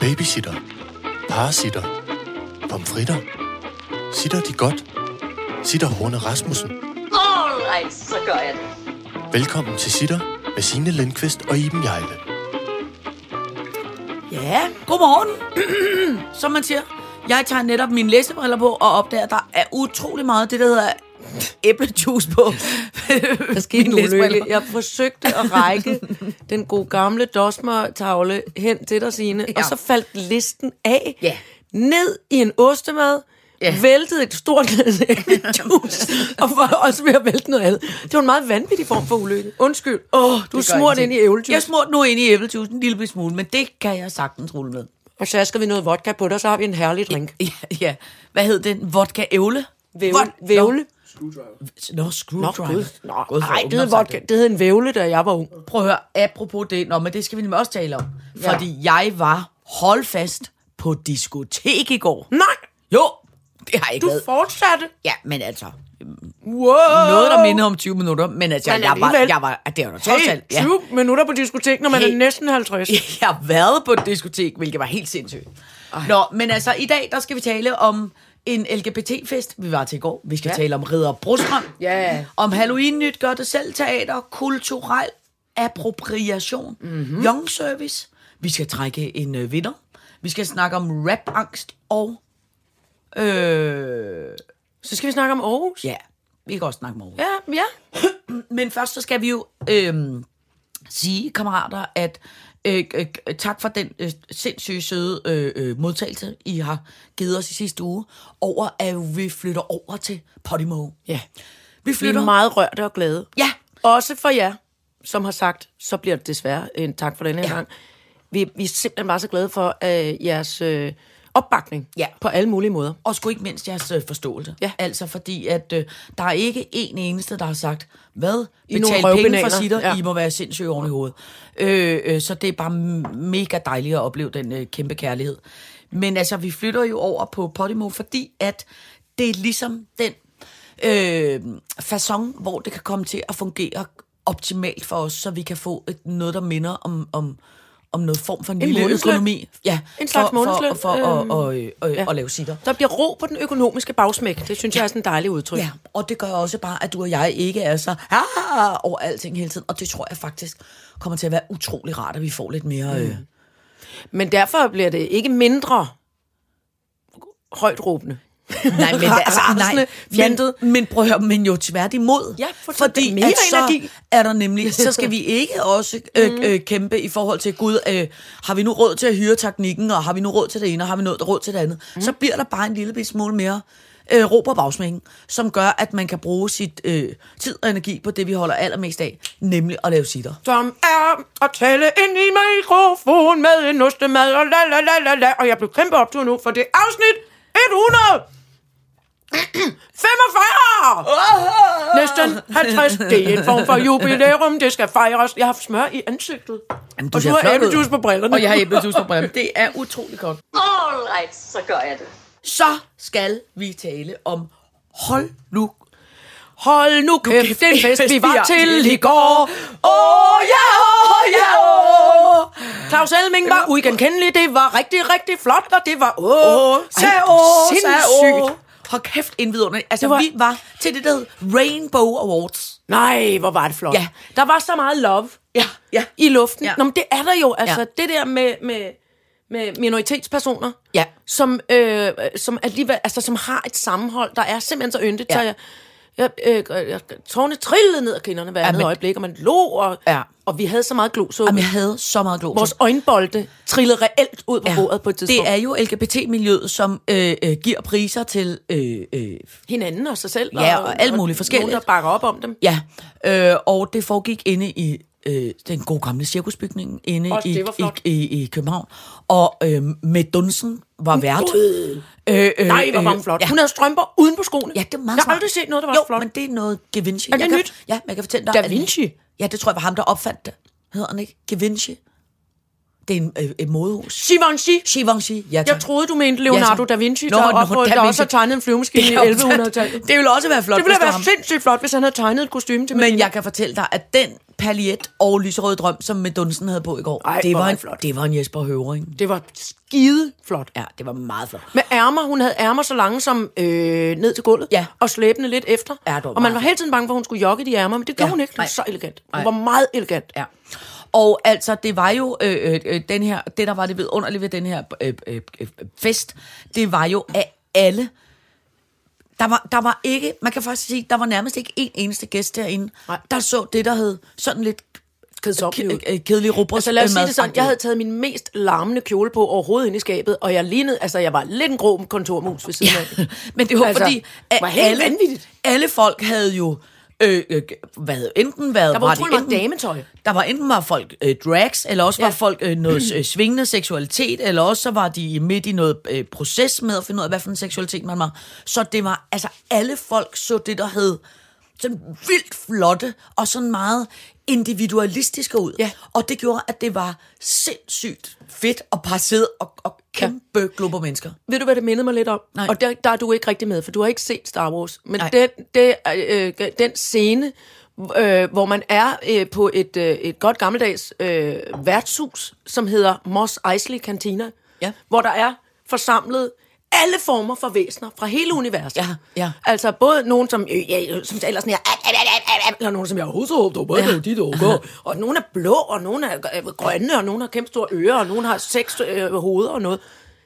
Babysitter. Parasitter. Pomfritter. Sitter de godt? Sitter Horne Rasmussen. Alright, så gør jeg det. Velkommen til Sitter med Signe Lindqvist og Iben Jejle. Ja, godmorgen. Som man siger. Jeg tager netop mine læsebriller på og opdager, at der er utrolig meget af det, der hedder æblejuice på. Der skete læsebriller. ulykke. Jeg forsøgte at række den gode gamle Dosmer-tavle hen til dig, Signe, ja. Og så faldt listen af Ja. ned i en ostemad, ja. Væltede et stort glas æblejuice, og var også ved at vælte noget andet. Det var en meget vanvittig form for ulykke. Undskyld. Oh, du er smurt ind i æblejuice. Jeg er smurt nu ind i æblejuice en lille smule, men det kan jeg sagtens rulle med. Og så skal vi noget vodka på dig, så har vi en herlig drink. Ja, ja. Hvad hed den? Vodka ævle? Vævle. Vævle. Nå, Nå, screwdriver. gud. Nå, Gud, hvor nej, ungt det hed, vodka. det hed en vævle, da jeg var ung. Prøv at høre, apropos det, Nå, men det skal vi nemlig også tale om. Fordi jeg var holdfast på diskotek i går. Nej, Jo, det har jeg ikke du været. fortsatte. Ja, men altså, Wow. noget der minder om 20 minutter, men altså, Men jeg var, alligevel. jeg var, det var da trods alt. Ja. 20 minutter på diskotek, når man Hey. er næsten 50. Jeg har været på et diskotek, hvilket var helt sindssygt. Nå, men altså, i dag, der skal vi tale om en LGBT-fest, vi var til i går. Vi skal ja. tale om Ridder Brostrøm. Ja. Om Halloween-nyt, gør det selv teater, kulturel appropriation, mm-hmm. young service. Vi skal trække en øh, vinder. Vi skal snakke om rap-angst og... Øh, Så skal vi snakke om Aarhus. ja, vi kan også snakke om Aarhus. Ja, ja. Men først så skal vi jo øhm, sige, kammerater, at øh, øh, tak for den øh, sindssygt søde øh, øh, modtagelse, I har givet os i sidste uge, over at vi flytter over til Podimo. ja. Vi Vi flytter... er meget rørte og glade. Ja, Også for jer, som har sagt, så bliver det desværre en tak for denne her Ja. gang. Vi, vi er simpelthen bare så glade for øh, jeres øh, opbakning Ja. på alle mulige måder. og sgu ikke mindst jeres øh, forståelse. Ja. Altså fordi, at øh, der er ikke en eneste, der har sagt, hvad? I Betal penge for sitter, Ja. I må være sindssygt oven i hovedet. Øh, øh, så det er bare mega dejligt at opleve den øh, kæmpe kærlighed. Men altså, vi flytter jo over på Podimo, fordi at det er ligesom den øh, façon, hvor det kan komme til at fungere optimalt for os, så vi kan få et, noget, der minder om, om, om noget form for en, lille månedsløn. økonomi. Ja, En slags for, månedsløn. For, for, Øhm, at, og, øh, øh, ja. at lave sitter. Der bliver ro på den økonomiske bagsmæk. Det synes jeg er sådan en dejlig udtryk. Ja, og det gør også bare, at du og jeg ikke er så ah, over alting hele tiden. Og det tror jeg faktisk kommer til at være utrolig rart, at vi får lidt mere... Mm. Øh, Men derfor bliver det ikke mindre højt råbende. Nej, men altså, nej, fjentet. men, men prøv at høre, men jo tværtimod. Ja, for fordi mere at så energi. er der nemlig, så skal vi ikke også øh, Mhm. øh, kæmpe i forhold til, gud, øh, har vi nu råd til at hyre teknikken, og har vi nu råd til det ene, og har vi nu råd til det andet, Mhm. så bliver der bare en lille smule mere øh, ro på bagsmængen, som gør, at man kan bruge sit øh, tid og energi på det, vi holder allermest af, nemlig at lave sitter. Som er at tale ind i mikrofon med en ostemad og la la la la la. Og jeg blev kæmpe optur nu, for det er afsnit 100. 45! Næsten 50. Det er en form for jubilæum. Det skal fejres. Jeg har haft smør i ansigtet. Jamen, og ser du har æblejuice på brillerne. Og jeg har æblejuice på brillerne. Det er utrolig godt. Alright, så gør jeg det. Så skal vi tale om hold nu. Hold nu kæft, det er en fest, vi var til i går. Åh, oh, ja, åh, ja, åh. Claus Elming var uigenkendelig. Det var rigtig, rigtig flot, og det var åh, åh, sag, sindssygt. Hold kæft, en. Altså, Det var- vi var til det, der hed Rainbow Awards. Nej, hvor var det flot. Ja. Der var så meget love Ja, ja. i luften. Ja. Nå, men det er der jo. Altså, Ja. det der med, med, med minoritetspersoner, Ja. som, øh, som alligevel, altså, som har et sammenhold, der er simpelthen så yndigt. Ja. Så jeg, jeg, øh, jeg, tårne trillede ned af kinderne hver andet men- øjeblik, og man lå, og, Ja. Og vi havde så meget glosuppe. Jamen, jeg havde så meget globus. Vores øjenbolde trillede reelt ud på bordet på et tidspunkt. det er jo LGBT-miljøet, som øh, øh, giver priser til øh, øh, hinanden og sig selv. Ja, og alt muligt forskelligt. Nogen, der bakker op om dem. Ja, øh, og det foregik inde i øh, den gode gamle cirkusbygning inde Også i, var i, i, i København. Og øh, med Dunsen var vært. Øh, øh, Nej, hvor var hun flot. Ja. Hun havde strømper uden på skoene. Ja, det er meget Jeg har aldrig set noget, der var jo, flot. men det er noget Da Vinci. Er det jeg kan, nyt? Ja, men jeg kan fortælle dig. Da at- Vinci? Ja, det tror jeg var ham, der opfandt det. Hedder han ikke? Da det er en, øh, et modehus. Givenchy. Givenchy, ja tak. Jeg troede, du mente Leonardo tak. da Vinci, Nå, der, Da der også har tegnet en flyvemaskine i Det er jo- 1100-tallet. Det ville også være flot, Det ville været ham. sindssygt flot, hvis han havde tegnet et kostume til Men jeg kan fortælle dig, at den paljet og lyserød drøm, som Medunsen havde på i går, Ej, det, var en, flot. det var en Jesper Høvring. Det var skide flot. Ja, det var meget flot. Med ærmer, hun havde ærmer så lange som øh, ned til gulvet, Ja. og slæbende lidt efter. Ja, og man var hele tiden bange for, at hun skulle jogge de ærmer, men det gjorde Ja, hun ikke. Det var nej. så elegant. Hun Nej. var meget elegant. Ja. Og altså, det var jo øh, øh, øh, den her, det der var det vidunderlige ved den her øh, øh, øh, fest, det var jo af alle, der var, der var ikke, man kan faktisk sige, der var nærmest ikke en eneste gæst derinde, Nej. der så det, der hed sådan lidt kedelig rubber. Altså lad os sige det sådan, jeg havde taget min mest larmende kjole på overhovedet ind i skabet, og jeg lignede, altså jeg var lidt en grå kontormus ved siden af. Men det var Altså, altså, fordi, at var helt alle, vanvittigt. alle folk havde jo øh, øh, hvad, enten været... Der var det utrolig meget enten- dametøj. Der var enten var folk øh, drags, eller også. Ja. var folk øh, noget øh, svingende seksualitet, eller også så var de midt i noget øh, proces med at finde ud af, hvad for en seksualitet man var. Så det var, altså alle folk så det, der hed sådan vildt flotte, og sådan meget individualistiske ud. Ja. Og det gjorde, at det var sindssygt fedt at bare sidde og, og kæmpe ja. glubber mennesker. Ved du, hvad det mindede mig lidt om? Nej. Og der, der er du ikke rigtig med, for du har ikke set Star Wars. Men Nej. den, det, øh, den scene, øh, hvor man er øh, på et, øh, et godt gammeldags øh, værtshus, som hedder Moss Eisley Cantina, Ja. hvor der er forsamlet alle former for væsener fra hele universet. Ja, ja. Altså både nogen, som, øh, ja, som taler sådan her, "Ah, ah, ah, ah, ah," eller nogen, som jeg ja. og nogen er blå, og nogen er øh, grønne, og nogen har kæmpe store ører, og nogen har seks øh, hoveder og noget.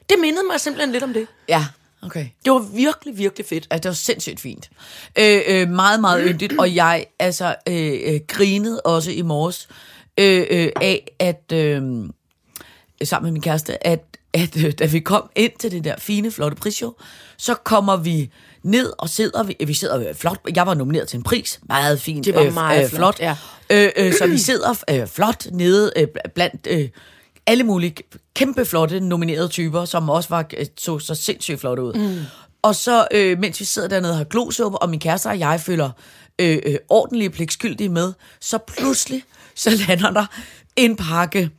Det mindede mig simpelthen lidt om det. Ja, okay. Det var virkelig, virkelig fedt. Altså, det var sindssygt fint. Øh, øh, meget, meget yndigt, og jeg altså øh, øh, grinede også i morges øh, øh, af, at øh, sammen med min kæreste, at, at øh, da vi kom ind til det der fine, flotte prisshow, så kommer vi ned og sidder, vi, vi sidder øh, flot, jeg var nomineret til en pris, meget fint, Det var meget flot, ja. Øh, øh, så vi sidder øh, flot nede øh, blandt øh, alle mulige kæmpe flotte nominerede typer, som også var, øh, så, så sindssygt flotte ud. Mm. Og så, øh, mens vi sidder dernede og har glosuppe, og min kæreste og jeg føler øh, øh, ordentlige pligtskyldige med, så pludselig, så lander der en pakke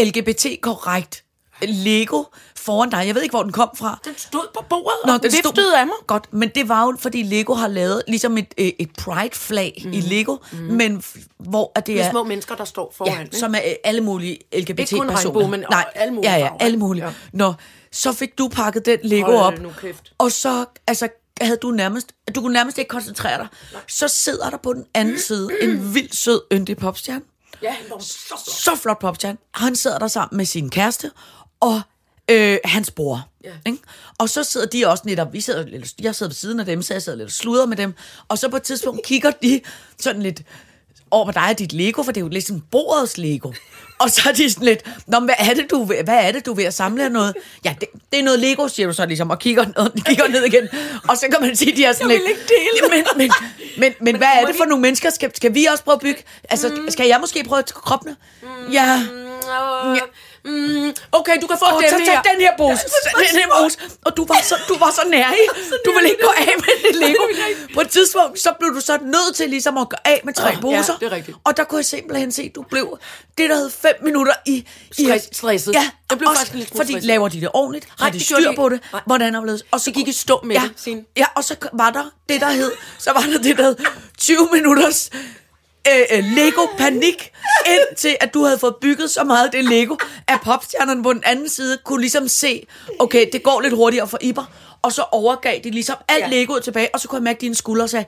LGBT-korrekt Lego foran dig. Jeg ved ikke, hvor den kom fra. Den stod på bordet Nå, og viftede af mig. Godt, men det var jo, fordi Lego har lavet ligesom et, øh, et pride-flag mm. i Lego, mm. men hvor at det Det er... er små mennesker, der står foran. Ja, ikke? som er øh, alle mulige LGBT-personer. Ikke kun regnbue, men Nej, alle mulige ja, ja, alle mulige. Ja. Nå, så fik du pakket den Lego Hold op, nu kæft. og så altså, havde du nærmest, du kunne nærmest ikke koncentrere dig. Så sidder der på den anden side en vild sød, yndig popstjerne. Ja, han var så flot. Så flot popstjerne. Han sidder der sammen med sin kæreste, og øh, hans bror. Ja. Ikke? Og så sidder de også netop, vi sidder lidt, jeg sidder ved siden af dem, så jeg sidder lidt og sluder med dem, og så på et tidspunkt kigger de sådan lidt over på dig og dit Lego, for det er jo ligesom bordets Lego. Og så er de sådan lidt, Nå, hvad er det, du hvad er det, du er ved at samle af noget? Ja, det, det er noget Lego, siger du så ligesom, og kigger ned, kigger ned igen. Og så kan man sige, de er sådan Jeg lidt... ikke dele. Men, men, men, men, hvad er det for nogle mennesker? Skal, skal vi også prøve at bygge? Altså, skal jeg måske prøve at kroppene? Ja. Ja. Mm, okay, du kan få Og den så her. den her pose. Ja, den her pose. Og du var så, du var så nær i. Du ville ikke gå af med dit Lego. På et tidspunkt, så blev du så nødt til ligesom at gå af med tre Ja, poser. det er rigtigt. Og der kunne jeg simpelthen se, at du blev det, der hed fem minutter i... i Stress- stresset. Ja, Jeg blev også, faktisk smule Fordi stresset. laver de det ordentligt? Har de det styr på ikke. det? Nej. Hvordan er det? Og så Det gik i stå med ja, det. Ja, og så var der det, der hed... Så var der det, der hed 20 minutters øh, øh Lego-panik, indtil at du havde fået bygget så meget af det Lego, at popstjernerne på den anden side kunne ligesom se, okay, det går lidt hurtigere for Iber, og så overgav de ligesom alt Ja. ja. Legoet tilbage, og så kunne jeg mærke, dine skuldre og sagde,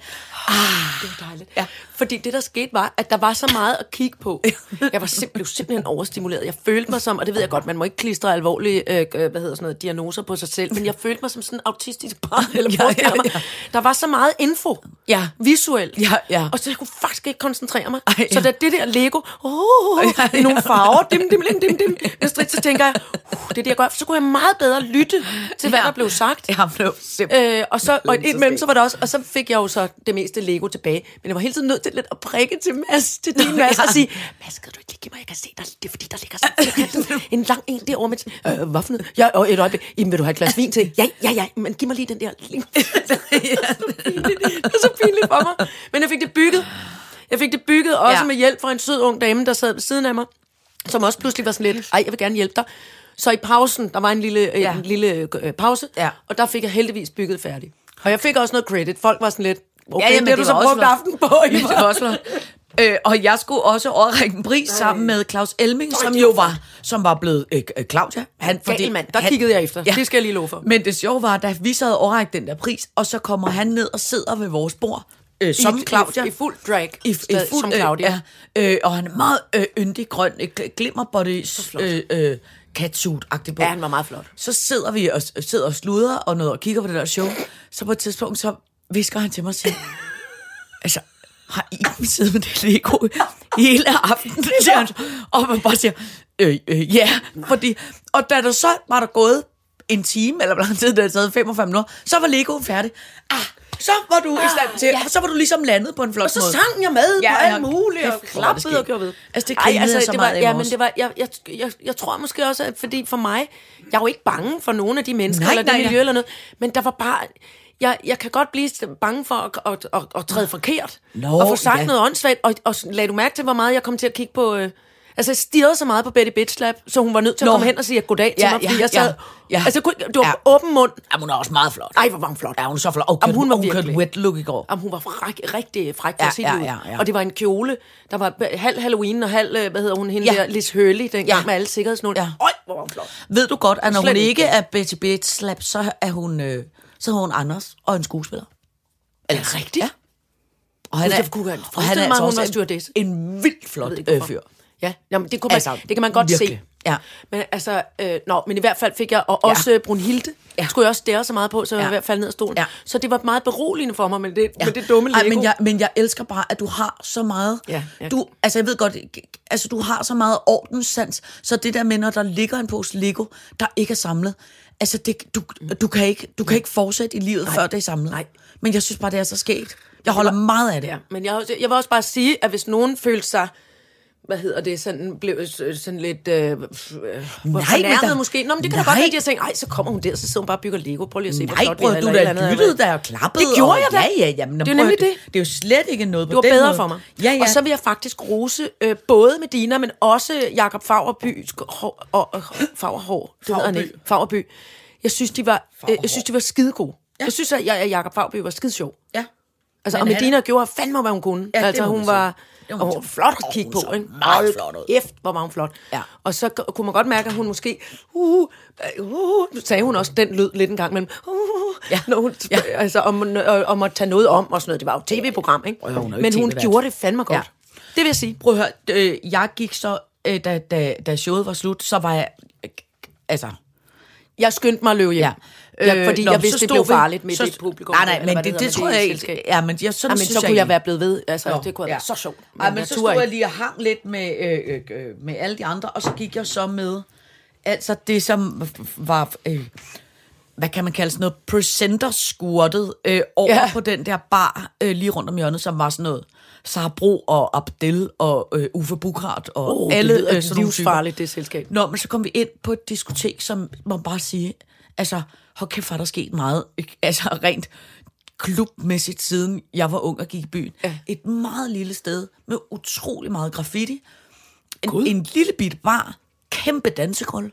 Det var dejligt. Ja. Fordi det, der skete, var, at der var så meget at kigge på. Jeg var simp- blev simpelthen overstimuleret. Jeg følte mig som, og det ved jeg godt, man må ikke klistre alvorlige øh, øh, hvad hedder sådan noget, diagnoser på sig selv, men jeg følte mig som sådan en autistisk barn, eller Ja, ja, ja, ja, ja. Der var så meget info. Ja. Visuelt. Ja, ja. Og så jeg kunne faktisk ikke koncentrere mig. Ej, ja. Så da det der Lego, oh, Ja, ja. i nogle farver, dim, dim, dim, dim, dim, jeg strid, så tænker jeg, uh, det er det, jeg gør. Så kunne jeg meget bedre lytte til, hvad Ja. der blev sagt. jeg simpelthen... Øh, og så og indimellem så var der også, og så fik jeg jo så det meste Lego tilbage. Men jeg var hele tiden nødt til lidt at prikke til Mads, til din Mads, ja. og sige, Mads, skal du ikke lige give mig, jeg kan se dig, det er fordi, der ligger sådan en lang en derovre med, øh, hvad for noget? Ja, og et øjeblik, jamen vil du have et glas vin til? Ja, ja, ja, men giv mig lige den der. det er så pinligt for mig. Men jeg fik det bygget. Jeg fik det bygget også ja. med hjælp fra en sød ung dame, der sad ved siden af mig. som også pludselig var sådan lidt, ej, jeg vil gerne hjælpe dig. Så i pausen, der var en lille, ja. Ja. en lille øh, pause, Ja. og der fik jeg heldigvis bygget færdigt. Og jeg fik også noget credit. Folk var sådan lidt, okay, Ja, ja, jamen, det det du så brugt aften på. Det var også. Øh, og jeg skulle også overrække en pris sammen med Claus Elming, som jo var som var blevet øh, øh, Claudia. Han, Gal mand, der kiggede jeg efter. Det skal jeg lige love for. Men det sjove var, da vi sad og den der pris, og så kommer han ned og sidder ved vores bord, øh, som I, Claudia. I, I fuld drag, I, i fuld, som Claudia. Øh, ja, øh, og han er meget øh, yndig grøn, øh, gl- glimmerbody, øh, øh, catsuit-agtig på. Ja, han var meget flot. Så sidder vi og, sidder og sluder og noget og kigger på det der show. Så på et tidspunkt, så visker han til mig og siger, altså, har I siddet med det Lego hele aftenen? siger han. Og man bare siger, øh, øh, ja, fordi, og da der så var der gået en time, eller hvor lang tid det havde taget, 45 minutter, så var Legoen færdig. Ah, så var du i stand til, ja. så var du ligesom landet på en flot Og så måde. sang jeg med Ja, på ja. alt muligt, og det klappede og gjorde ved. Altså, det Ej, grinede jeg så det meget var, af Ja, men det var, jeg, jeg, jeg, jeg tror måske også, at fordi for mig, jeg er jo ikke bange for nogen af de mennesker, Nej, eller det nej, nej. miljø eller noget, men der var bare, jeg, jeg kan godt blive bange for at, at, at, at træde forkert, Nå, og få sagt ja. noget åndssvagt, og, og lagde du mærke til, hvor meget jeg kom til at kigge på... Øh, Altså, jeg stirrede så meget på Betty Bitch Lab, så hun var nødt til at Nå. komme hen og sige goddag til Ja, mig, fordi ja, jeg sad... ja, ja. Altså, det var Ja. åben mund. Jamen, hun er også meget flot. Ej, hvor var hun flot. Ja, hun er så flot. Og Jamen, hun var hun kørte wet look i går. Jamen, hun var fræk, rigtig fræk Ja, ja, ja, ja. Og det var en kjole, der var halv Halloween og halv, øh, hvad hedder hun, hende Ja. der, Liz Hurley, den Ja. med alle sikkerhedsnåle. Ja. Øj, hvor var hun flot. Ved du godt, at når Slet hun ikke. er Betty Bates slap, så er hun, øh, så er hun Anders og en skuespiller. Er det rigtigt? Ja. Og han er, og han er altså også en, en vildt flot øh, fyr. Ja, jamen, det, kunne man, Altså, det kan man godt virkelig. se. Ja. Men altså, øh, nå, men i hvert fald fik jeg, og Ja. også ja. Brunhilde, ja. skulle jeg også stære så meget på, så jeg Ja. var ved at falde ned af stolen. Ja. Så det var meget beroligende for mig med det, ja. med det dumme Lego. Ej, men, jeg, men jeg elsker bare, at du har så meget... Ja, jeg- Du, altså, jeg ved godt, altså, du har så meget ordenssans, så det der med, når der ligger en pose Lego, der ikke er samlet, altså, det, du, du, kan ikke, du kan ikke fortsætte i livet, Nej. før det er samlet. Nej. Men jeg synes bare, det er så sket. Jeg holder meget af det. Ja, men jeg, jeg vil også bare sige, at hvis nogen følte sig hvad hedder det, sådan blev øh, sådan lidt øh, øh, men fornærmet der- måske. Nå, men det kan da Nej. godt være, at jeg tænkte, ej, så kommer hun der, så sidder hun bare og bygger Lego. Prøv lige at se, hvor Nej, flot bror, det er. du eller et da lyttede der og klappede. Det gjorde og, jeg da. Ja, ja, ja. Men Det er nemlig det. Det er jo slet ikke noget på Det var den bedre måde. for mig. Ja, ja. Og så vil jeg faktisk rose øh, både Medina, men også Jakob Fagerby og, og, og Fagerhår. Det hedder han ikke. Fagerby. Jeg synes, de var, øh, jeg synes, de var skide gode. Ja. Jeg synes, at jeg, Jakob Fagerby var skide sjov. ja. Altså, Men og han- Medina gjorde fandme, hvad hun kunne. Ja, altså, hun var, må og hun flot at kigge hun på. Ikke? meget flot ud. Kæft, hvor var hun flot. Ja. Og så kunne man godt mærke, at hun måske... Uh, uh, nu sagde hun også, den lød lidt en gang mellem... Uh, Ja. Når hun, Ja. Altså, om, øh, om at tage noget om og sådan noget. Det var jo tv-program, ikke? Og hun Men hun gjorde det fandme godt. Ja. Det vil jeg sige. Prøv at høre, øh, jeg gik så, øh, da, da, da showet var slut, så var jeg, øh, altså, Jeg skyndte mig at løbe hjem. ja. Ja, fordi nå, jeg så vidste, det blev farligt med så- det publikum. Nej, nej, eller men det, det, med tror jeg ikke. Ja, men jeg, sådan Jamen, synes så jeg kunne jeg være blevet ved. Altså, Nå, det kunne have været så sjovt. Men jeg så turde stod jeg lige og hang lidt med, øh, øh, øh, med alle de andre, og så gik jeg så med, altså det som var, øh, hvad kan man kalde sådan noget, presenter-skurtet øh, over Ja. ja. på den der bar øh, lige rundt om hjørnet, som var sådan noget, Sara Bro og Abdel og øh, Uffe Bukrat og Oh, alle det lyder øh, sådan nogle livsfarligt, det selskab. Nå, men så kom vi ind på et diskotek, som man bare sige, altså, hold kæft, hvor er der sket meget, altså rent klubmæssigt, siden jeg var ung og gik i byen. Ja. Et meget lille sted med utrolig meget graffiti. En, en lille bitte bar, kæmpe dansegulv.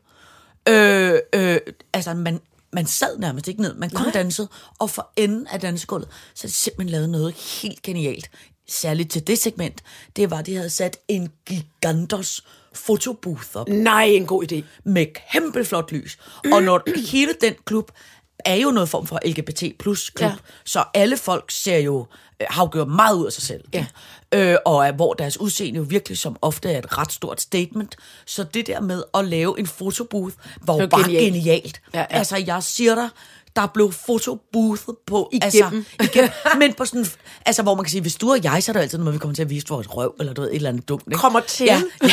Øh, øh, altså, man, man sad nærmest ikke ned, man kun dansede, og for enden af dansegulvet, så de simpelthen lavet noget helt genialt. Særligt til det segment, det var, at de havde sat en gigantos fotobooth op Nej, en god idé. med kæmpe flot lys. Og når hele den klub er jo noget form for LGBT plus klub, Ja. så alle folk ser jo, øh, har jo gjort meget ud af sig selv. Ja. Øh, og er, hvor deres udseende jo virkelig som ofte er et ret stort statement. Så det der med at lave en fotobooth var jo bare genialt. genialt. genialt. Ja, ja. Altså, jeg siger dig, der blev fotobooth på Igennem. Altså, igennem. Men på sådan, altså, hvor man kan sige, hvis du og jeg, så er der altid noget, vi kommer til at vise vores røv, eller du ved, et eller andet dumt. Ikke? Kommer til. Ja, ja.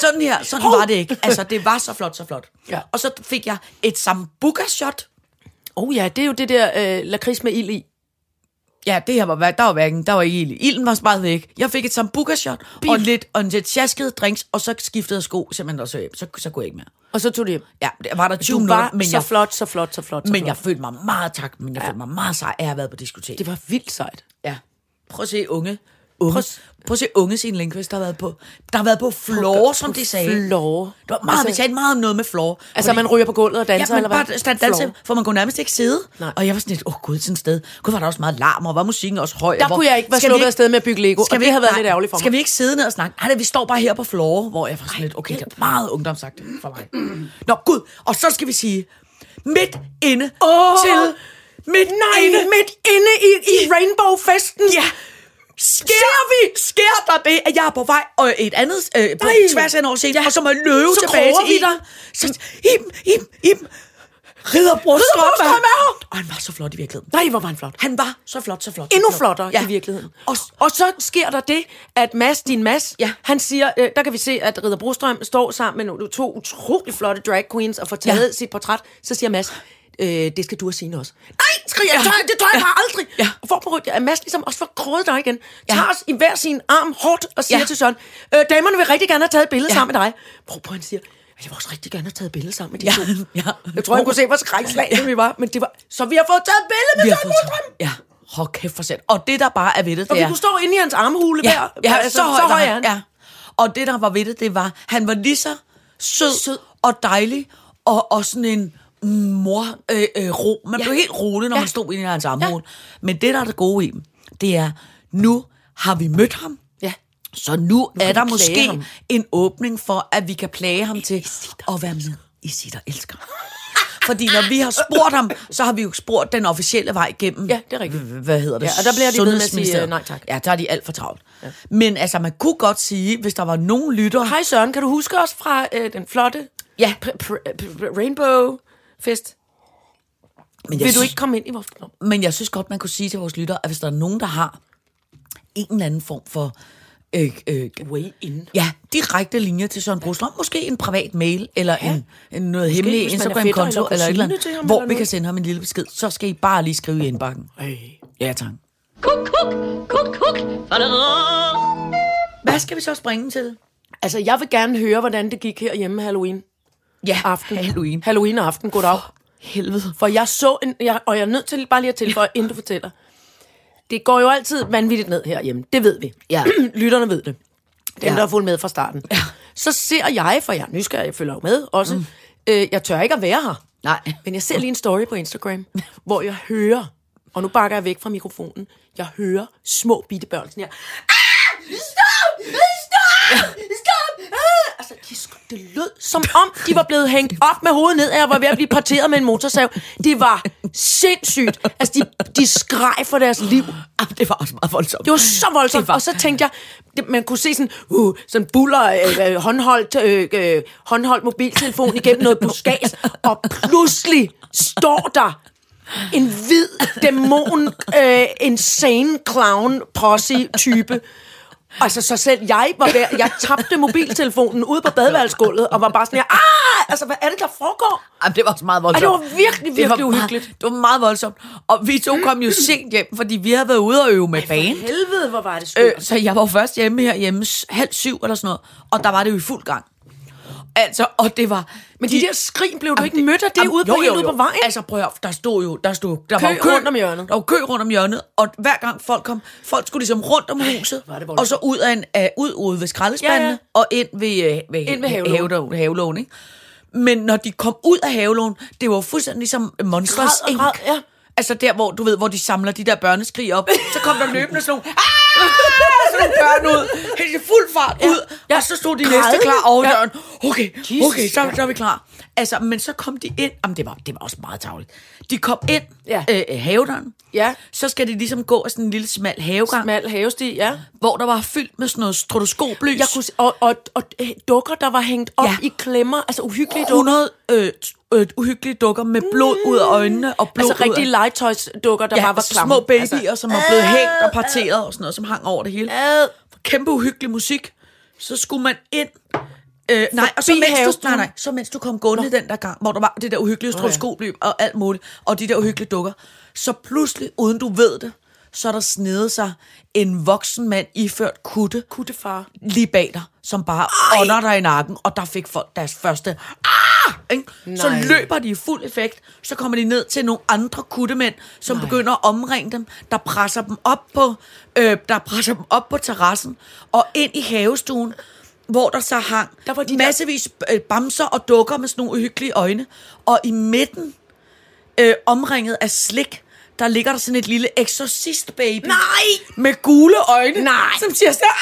Sådan her, sådan var det ikke. Altså, det var så flot, så flot. Ja. Og så fik jeg et sambuca-shot. Oh ja, det er jo det der øh, lakrids med ild i. Ja, det her var, der var hverken, der var ikke ild. Ilden var sparet væk. Jeg fik et sambuca-shot, og lidt, og en lidt sjaskede drinks, og så skiftede jeg sko simpelthen også hjem. Så, så kunne jeg ikke mere. Og så tog det hjem. Ja, det var der 20 Du var men så jeg, flot, så flot, så flot, så men flot. jeg følte mig meget tak, men jeg følte mig meget sej, at jeg har været på diskotek. Det var vildt sejt. Ja. Prøv at se unge unge, Prøv- prøv at se unge Signe Lindqvist, der har været på, der har været på floor, som de sagde. Floor. Det var meget, Altså- vi talte meget om noget med floor. Altså, man ryger på gulvet og danser, ja, men eller hvad? bare stand, danse, for man kunne nærmest ikke sidde. Nej. Og jeg var sådan lidt, åh oh, gud, sådan et sted. Gud, var der også meget larm, og var musikken også høj. Der og hvor, kunne jeg ikke være Skal vi sluppet afsted med at bygge Lego, og det ikke- havde været nej, lidt ærgerligt for mig. Skal vi ikke sidde ned og snakke? Nej, vi står bare her på floor, hvor jeg var sådan lidt, okay, det er meget ungdomsagtigt for mig. Nå, gud, og så skal vi sige, midt inde Åh, til, midt Nej, inde, midt inde i, i Rainbow-festen. Ja. Sker vi? Sker der det, at jeg er på vej og et andet øh, på Nej. tværs af en scenen, Ja. og så må jeg løbe Så tilbage til dig. Så, Iben, Iben, Iben. Ridder Brostrøm Ridder Brostrøm er her. Og han var så flot i virkeligheden. Nej, hvor var han flot. Han var så flot, så flot. Endnu flot. flottere ja. i virkeligheden. Og, Og, så sker der det, at Mads, din Mads, Ja. han siger, øh, der kan vi se, at Ridder Brostrøm står sammen med to utrolig flotte drag queens og får taget Ja. sit portræt. Så siger Mads, øh, det skal du og Signe også. Nej, skriger jeg, Ja. ja. det tør jeg Ja. bare aldrig. Ja. Og for på at Mads ligesom også får kroget dig igen, Ja. tager os i hver sin arm hårdt og siger Ja. ja. til Søren, øh, damerne vil rigtig gerne have taget et billede Ja. ja. sammen med dig. Prøv på, han siger, jeg vil også rigtig gerne have taget et billede sammen med de Ja. to. Ja. Jeg tror, jeg kunne se, hvor skrækslagne vi var, men det var, så vi har fået taget et billede med vi Søren Brostrøm. Ja, hold kæft for sæt. Og det, der bare er ved det, Og det vi er... kunne stå inde i hans armhule Ja, der. ja altså, så, høj, så høj er han. Ja. Og det, der var ved det, det var, han var lige så sød, Sød. og dejlig, og, og sådan en mor øh, øh, ro. Man Ja. blev helt rolig, når Ja. man stod inde i hans armhul. Men det, der er det gode i dem, det er, nu har vi mødt ham. Ja. Så nu, kan er der måske ham. en åbning for, at vi kan plage ham til at være med i Sitter Elsker. Fordi når vi har spurgt ham, så har vi jo spurgt den officielle vej igennem. Ja, det er rigtigt. Hvad hedder det? Ja, og der bliver de ved med at sige, øh, nej tak. Ja, der er de alt for travlt. Ja. Men altså, man kunne godt sige, hvis der var nogen lytter... Hej Søren, kan du huske os fra øh, den flotte Ja. pr- pr- pr- Rainbow Fest? Men jeg, Vil du ikke komme ind i vores klub? men jeg synes godt, man kunne sige til vores lytter, at hvis der er nogen, der har en eller anden form for... Øh, øh, Way in. Ja, direkte linje til Søren Brostrøm. Måske en privat mail, eller ja. en, en noget hemmelig man er Instagram-konto, eller eller et eller andet, ham hvor eller vi kan sende ham en lille besked. Så skal I bare lige skrive i indbakken. Ej. Ja, tak. Kuk, kuk, kuk, kuk. Hvad skal vi så springe til? Altså, jeg vil gerne høre, hvordan det gik herhjemme Halloween. Ja, Aften. Halloween. Halloween aften, goddag. Helvede. For jeg så, en, jeg, og jeg er nødt til bare lige at tilføje, inden du fortæller. Det går jo altid vanvittigt ned herhjemme. Det ved vi. Ja. Lytterne ved det. Dem, Ja. der har fulgt med fra starten. Ja. Så ser jeg, for jeg er nysgerrig, jeg følger jo med også. Mm. Øh, jeg tør ikke at være her. Nej. Men jeg ser lige en story på Instagram, hvor jeg hører, og nu bakker jeg væk fra mikrofonen, jeg hører små bitte børn sådan her. Ah! Stop! Stop! Stop! Ah! Altså, de, det lød som om, de var blevet hængt op med hovedet ned, og jeg var ved at blive parteret med en motorsav. Det var sindssygt. Altså, de, de skreg for deres liv. Jamen, det var også meget voldsomt. Det var så voldsomt. Var- Og så tænkte jeg, det, man kunne se sådan, uh, sådan buller, øh, øh, håndholdt, øh, øh, håndholdt mobiltelefon igennem noget buskads, og pludselig står der en hvid dæmon, øh, insane clown posse type. Altså, så selv jeg var ved, jeg tabte mobiltelefonen ude på badeværelsesgulvet, og var bare sådan her, ah, altså, hvad er det, der foregår? Jamen, det var også meget voldsomt. Ej, det var virkelig, Det var virkelig uhyggeligt. Meget, det var meget voldsomt. Og vi to kom jo sent hjem, fordi vi havde været ude og øve med band. Helvede, hvor var det Øh, skørt. så jeg var først hjemme her hjemme halv syv eller sådan noget, og der var det jo i fuld gang. Altså, og det var... Men de der skrig blev du ikke mødt af det ude på, helt ude på vejen? Altså, prøv at der stod jo, der stod, der Kø var jo kø rundt om hjørnet. Der var kø rundt om hjørnet, og hver gang folk kom, folk skulle ligesom rundt om huset, det voldsomt. og så ud, af en, uh, ud ude ved skraldespandene, Ja, ja. og ind ved, uh, ved, Ind ved havelågen, havelågen, ikke? Men når de kom ud af havelågen, det var fuldstændig ligesom Monsters Inc. ja. Altså der, hvor du ved, hvor de samler de der børneskrig op, så kom der løbende sådan nogle, "Ah!" sådan nogle børn ud, helt i fuld fart ud, Ja. og så stod de næste klar over Ja. døren. Okay, Jesus, okay, så, så er vi klar. Altså, men så kom de ind, jamen det var, det var også meget tavligt. De kom ind, Ja. øh, havedøren, Ja. så skal de ligesom gå af sådan en lille smal havegang, Smal havesti, ja. hvor der var fyldt med sådan noget stroboskoplys. Jeg kunne se, og, og, og øh, dukker, der var hængt op Ja. i klemmer, altså uhyggelige dukker. 100 øh, øh, uhyggelige dukker med blod ud af øjnene og blod Altså ud rigtige legetøjsdukker, der ja, bare var klamme. små babyer, altså, som var blevet hængt og parteret og sådan noget, som hang over det hele. Kæmpe uhyggelig musik. Så skulle man ind... Øh, nej, og så mens, du, nej, nej, så mens du kom gående i den der gang, hvor der var det der uhyggelige stroboskopløb og alt muligt, og de der uhyggelige dukker, så pludselig, uden du ved det, så er der snedet sig en voksen mand iført kutte, Kuttefar. lige bag dig, som bare ånder dig i nakken, og der fik folk deres første ikke? så løber de i fuld effekt. Så kommer de ned til nogle andre kuttemænd, som Nej. begynder at omringe dem, der presser dem op på, øh, der presser dem op på terrassen og ind i havestuen, hvor der så hang Der der var de massevis øh, bamser og dukker med sådan nogle uhyggelige øjne. Og i midten, øh, omringet af slik, der ligger der sådan et lille exorcist baby. Nej! Med gule øjne. Nej. Som siger sådan, "Ah,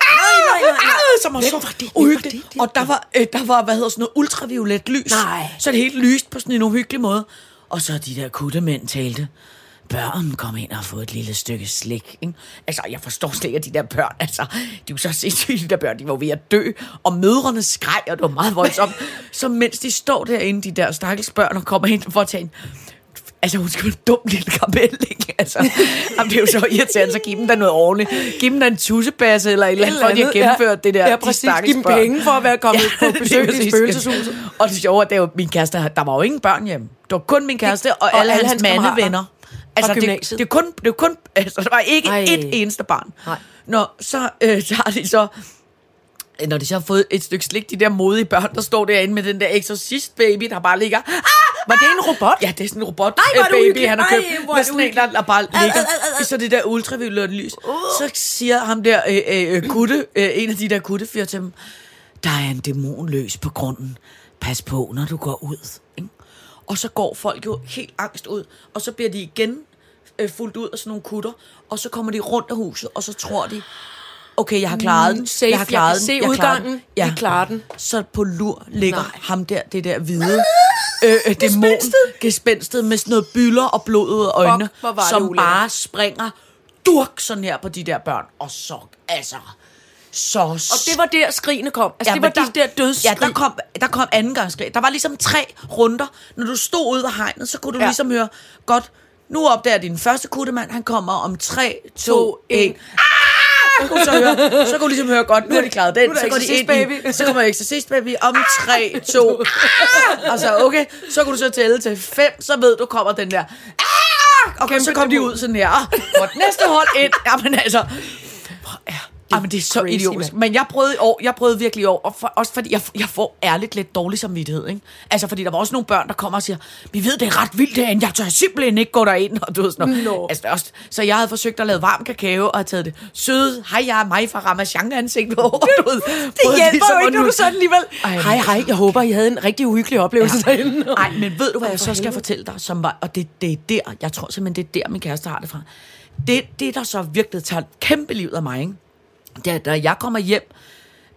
ah, nej, nej, nej. ah," Som var Hvem så var det? Hvem var uhyggeligt. det? Og der var, øh, der var, hvad hedder sådan noget, ultraviolet lys. Nej. Så det helt lyst på sådan en uhyggelig måde. Og så de der kuttemænd talte. Børn kom ind og få et lille stykke slik. Ikke? Altså, jeg forstår slet ikke, at de der børn, altså, de er jo så sindssyge, de der børn, de var ved at dø, og mødrene skreg, og det var meget voldsomt. så mens de står derinde, de der stakkels børn, og kommer ind for at tage en Altså, hun skal være en dum lille kapel, ikke? Altså, jamen, det er jo så irriterende, så giv dem da noget ordentligt. Giv dem da en tussebasse eller et eller andet, for at de har gennemført det der. Ja, de præcis. stakkels Giv dem penge for at være kommet på lige besøg i spøgelseshuset. Og det sjove er, at det er jo min kæreste, der var jo ingen børn hjemme. Det var kun min kæreste og, og alle, alle hans, hans kammerater mandevenner. Altså, det, det, er kun, det er kun, altså, der var ikke Ej. Ej. et eneste barn. Nej. Nå, så øh, har de så når de så har fået et stykke slik, de der modige børn, der står derinde med den der exorcist baby, der bare ligger. Ah, Var det en robot? Ja, det er sådan en robot Ej, øh, baby, han har Ej, købt. hvor er det sådan en, der, der bare ligger ad, ad. i så det der ultraviolet lys. Så siger ham der øh, øh, øh, kutte, øh, en af de der kuttefyr til dem, der er en dæmon løs på grunden. Pas på, når du går ud. Ikke? Og så går folk jo helt angst ud, og så bliver de igen øh, fuldt ud af sådan nogle kutter, og så kommer de rundt af huset, og så tror de, okay, jeg har klaret den. Mm, Safe, jeg har klaret jeg kan den. se jeg udgangen. den. Vi klarer den. Så på lur ligger Nej. ham der, det der hvide øh, øh, dæmon, gespenstet med sådan noget byller og blod ud af øjnene, hvor var det som bare springer durk sådan her på de der børn. Og så, altså, så... Og det var der, skrigene kom. Altså, det var men de der dødsskrig. Ja, der kom, der kom anden gang skrig. Der var ligesom tre runder. Når du stod ude ved hegnet, så kunne du Ja. ja. ligesom høre, godt, nu opdager din første kuttemand, han kommer om 3, 2, 1. Så kunne, så, høre, så kunne ligesom høre godt, nu har de klaret den. Så går de ind Baby. i, så kommer Exorcist Baby om 3, 2, og så okay, så kunne du så tælle til 5, så ved du, kommer den der, og så kom de ud sådan her, og næste hold ind, jamen altså, Ja, men det er så crazy, idiotisk. mand. Men jeg prøvede i år, jeg prøvede virkelig i år, og for, også fordi jeg, jeg får ærligt lidt dårlig samvittighed, ikke? Altså, fordi der var også nogle børn, der kommer og siger, vi ved, det er ret vildt derinde, jeg tør simpelthen ikke gå derind, og du ved sådan noget. Nå. Altså, også, så jeg havde forsøgt at lave varm kakao, og have taget det søde, hej, jeg er mig fra Ramachan ansigt på. Du ved, Det hjælper jo ikke, når du sådan alligevel... Ej, Hej, hej, jeg håber, I havde en rigtig uhyggelig oplevelse ja. derinde. Nej, men ved du, hvad jeg så skal fortælle dig? Som var, og det, det er der, jeg tror simpelthen, det er der, min kæreste har det fra. Det, det der så virkelig tager kæmpe livet af mig, ikke? Er, da jeg kommer hjem,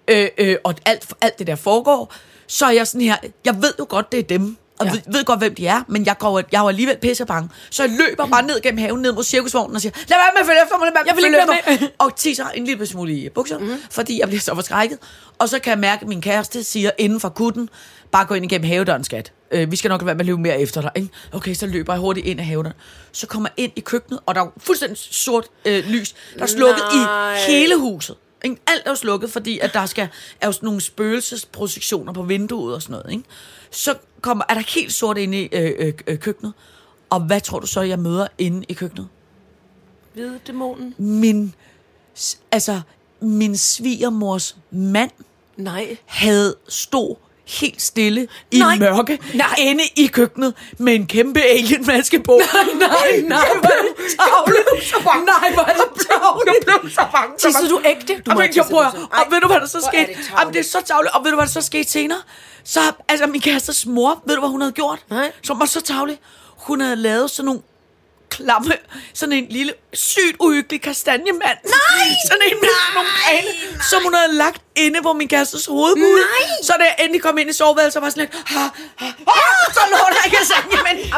øh, øh, og alt, alt det der foregår, så er jeg sådan her, jeg ved jo godt, det er dem, og Ja. ved, ved godt, hvem de er, men jeg, går, jeg er alligevel pisse bange. Så jeg løber bare ned gennem haven, ned mod cirkusvognen og siger, lad være med at følge efter mig, lad være med at følge efter mig." Og tisser en lille smule i bukserne, mm. fordi jeg bliver så forskrækket. Og så kan jeg mærke, at min kæreste siger inden for kutten, bare gå ind igennem havedøren, skat. Øh, vi skal nok lade være med at løbe mere efter dig. Ikke? Okay, så løber jeg hurtigt ind af havedøren. Så kommer jeg ind i køkkenet, og der er fuldstændig sort øh, lys. Der er slukket Nej. i hele huset. Ikke? Alt er jo slukket, fordi at der skal, er jo sådan nogle spøgelsesprojektioner på vinduet og sådan noget. Ikke? Så kommer, er der helt sort inde i øh, øh, øh, køkkenet. Og hvad tror du så, jeg møder inde i køkkenet? Hvide dæmonen. Min, altså, min svigermors mand Nej. havde stod helt stille i Nej. mørke Nej. inde i køkkenet med en kæmpe alienmaske på. Nej, nej, nej, hvor er det tavle. Nej, hvor er det tavle. Jeg blev så bange. Tissede du ægte? Du ikke jeg prøver, og ved du, hvad der så skete? det tavligt. Jamen, det er så tavligt. Og ved du, hvad der så skete senere? Så, altså, min kærestes mor, ved du, hvad hun havde gjort? Nej. Som var så tavlig. Hun havde lavet sådan nogle klamme, sådan en lille, sygt uhyggelig kastanjemand. Nej! Sådan en med nogle grene, som hun havde lagt inde på min kærestes hovedbude. Nej! Så da jeg endelig kom ind i soveværelset, så var sådan lidt, ha, ha, ah, så lå der en kastanjemand.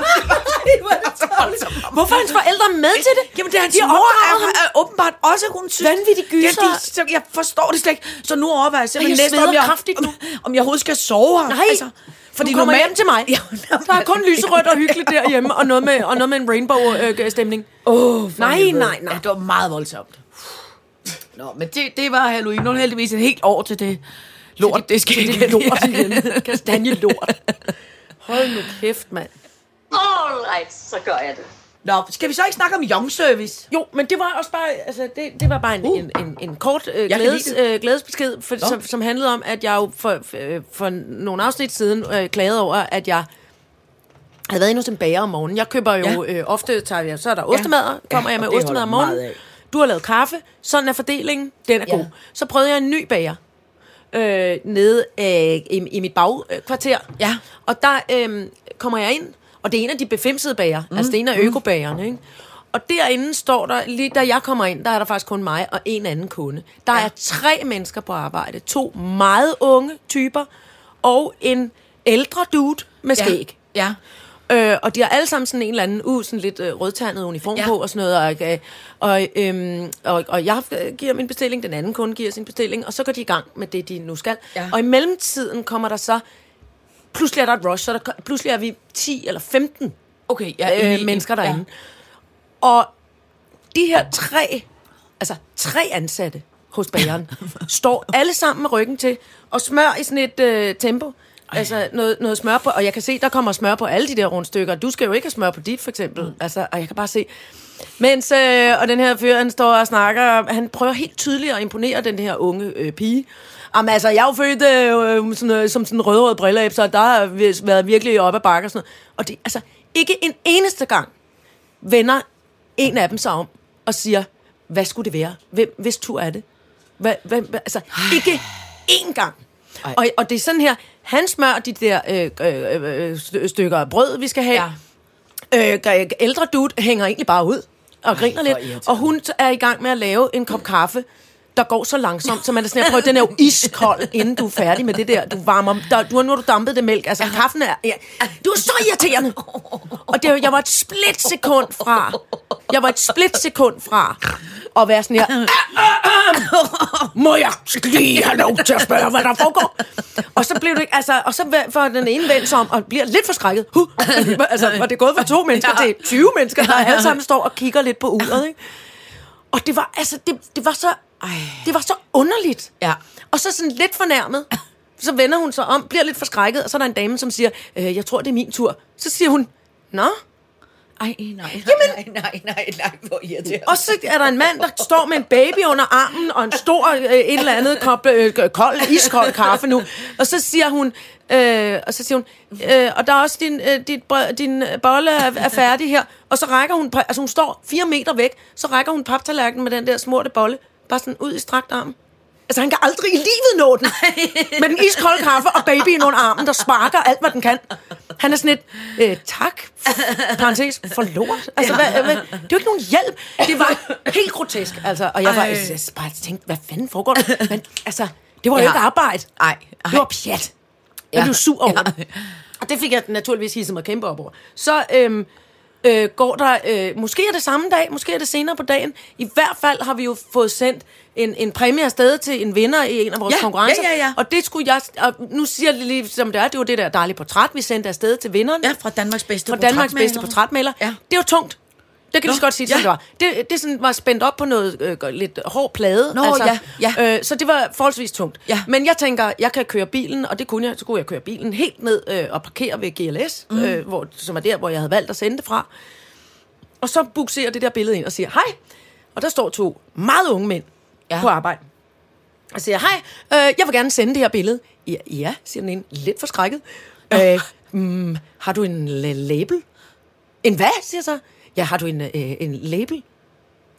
Hvorfor er hans forældre med til det? Jamen, det er hans De mor er, er, åbenbart også, hun synes... Vanvittig gyser. Ja, de, så jeg forstår det slet ikke. Så nu overvejer jeg simpelthen næste, om jeg, om, om jeg overhovedet skal sove her. Nej, altså, fordi du kommer normalt- hjem til mig. Ja, Der er kun lyserødt og hyggeligt derhjemme, og noget med, og noget med en rainbow-stemning. Oh, Nej, nej, nej. Ja, det var meget voldsomt. Nå, men det, det var Halloween. Nu er det heldigvis et helt år til det lort, det skal Det er lort igen. Kastanjelort. Hold nu kæft, mand. All right, så gør jeg det. Nå, skal vi så ikke snakke om young service? Jo, men det var også bare, altså det, det var bare en, uh. en, en, en kort øh, glædes, øh, glædesbesked, for, som, som handlede om, at jeg jo for, for, for nogle afsnit siden øh, klagede over, at jeg havde været inde hos en bager om morgenen. Jeg køber jo Ja. øh, ofte, tager jeg, så er der ostemad, kommer Ja, jeg med ostemad om morgenen. Du har lavet kaffe, sådan er fordelingen, den er Ja. god. Så prøvede jeg en ny bager øh, nede øh, i, i mit bagkvarter. Ja. Og der øh, kommer jeg ind, og det er en af de befimsede bager, mm. altså det er en af økobagerne, ikke? Og derinde står der, lige da jeg kommer ind, der er der faktisk kun mig og en anden kunde. Der ja. er tre mennesker på arbejde. To meget unge typer, og en ældre dude med skæg. Ja. Øh, og de har alle sammen sådan en eller anden, uh, sådan lidt øh, rødternet uniform Ja. ja. på og sådan noget. Og, øh, og, øhm, og, og jeg giver min bestilling, den anden kunde giver sin bestilling, og så går de i gang med det, de nu skal. Ja. Og i mellemtiden kommer der så, pludselig er der et rush, så der, pludselig er vi 10 eller 15 Okay, ja. øh, i- mennesker derinde. Ja. Og de her tre, altså tre ansatte hos bageren, står alle sammen med ryggen til og smør i sådan et øh, tempo. Altså noget, noget smør på, og jeg kan se, der kommer smør på alle de der rundstykker. Du skal jo ikke have smør på dit, for eksempel. Mm. Altså, og jeg kan bare se... Mens, øh, og den her fyr, han står og snakker, han prøver helt tydeligt at imponere den her unge øh, pige. Jamen altså, jeg er jo født øh, sådan, øh, som sådan en rødrød brilleæb, så der har været virkelig op ad bakke og sådan noget. Og det, altså, ikke en eneste gang vender en af dem sig om og siger, hvad skulle det være? Hvem, hvis tur er det? Hvad, hvad, altså, ikke én gang. Ej. Og, og det er sådan her, han smører de der øh, øh, øh, st- stykker af brød, vi skal have. Ja. Øh, ældre dude hænger egentlig bare ud og griner hvor lidt. Og hun er i gang med at lave en kop kaffe, der går så langsomt, så man er sådan prøv, den er jo iskold, inden du er færdig med det der. Du varmer, der, du har nu du dampet det mælk. Altså, kaffen er... Ja, du er så irriterende! Og det, jeg var et split sekund fra, jeg var et split sekund fra at være sådan her, må jeg lige have lov til at spørge, hvad der foregår? Og så blev det ikke, altså, og så for den ene vendt sig om og bliver lidt forskrækket. Huh. Altså, og det er gået fra to mennesker til 20 mennesker, der alle sammen står og kigger lidt på uret, ikke? Og det var, altså, det, det var så, det var så underligt. Ja. Og så sådan lidt fornærmet. Så vender hun sig om, bliver lidt forskrækket, og så er der en dame, som siger, øh, jeg tror, det er min tur. Så siger hun, nå, Ej, nej, nej, nej, nej, nej, nej, hvor irriterende. Og så er der en mand, der står med en baby under armen, og en stor øh, et eller andet kop øh, kold, iskold kaffe nu. Og så siger hun, øh, og så siger hun, øh, og der er også din, øh, dit, din bolle er, er færdig her. Og så rækker hun, altså hun står fire meter væk, så rækker hun paptallerkenen med den der smurte bolle, bare sådan ud i strakt arm. Altså, han kan aldrig i livet nå den. Med den iskolde kaffe og babyen under armen, der sparker alt, hvad den kan. Han er sådan et, øh, tak, parentes, for lort. Altså, hvad, hvad, det er jo ikke nogen hjælp. Det var helt grotesk, altså. Og jeg var jeg, jeg bare tænkte, hvad fanden foregår der? Men altså, det var jo Ja. ikke arbejde. Ej, ej. Det var pjat. Jeg Ja. blev sur over Ja. det. Og det fik jeg naturligvis hisset mig kæmpe op over. Så øhm, øh, går der, øh, måske er det samme dag, måske er det senere på dagen. I hvert fald har vi jo fået sendt en, en præmie afsted til en vinder i en af vores Ja, konkurrencer. ja, ja, ja. Og det skulle jeg, og nu siger jeg lige som det er, det var det der dejlige portræt, vi sendte afsted til vinderen. Ja, fra Danmarks bedste fra Danmarks bedste portrætmaler. portrætmaler. Ja. Det var tungt. Det kan Nå, vi så godt sige, ja. det var. Det, det sådan var spændt op på noget øh, lidt hård plade. Nå, ja, ja. Øh, så det var forholdsvis tungt. Ja. Men jeg tænker, jeg kan køre bilen, og det kunne jeg. Så kunne jeg køre bilen helt ned øh, og parkere ved GLS, mm. øh, hvor, som er der, hvor jeg havde valgt at sende det fra. Og så bukserer det der billede ind og siger, hej. Og der står to meget unge mænd Ja. på arbejde. Og siger, hej, øh, jeg vil gerne sende det her billede. Ja, ja siger den ene, lidt forskrækket. Øh, mm, har du en la- label? En hvad, siger så? Ja, har du en, øh, en label?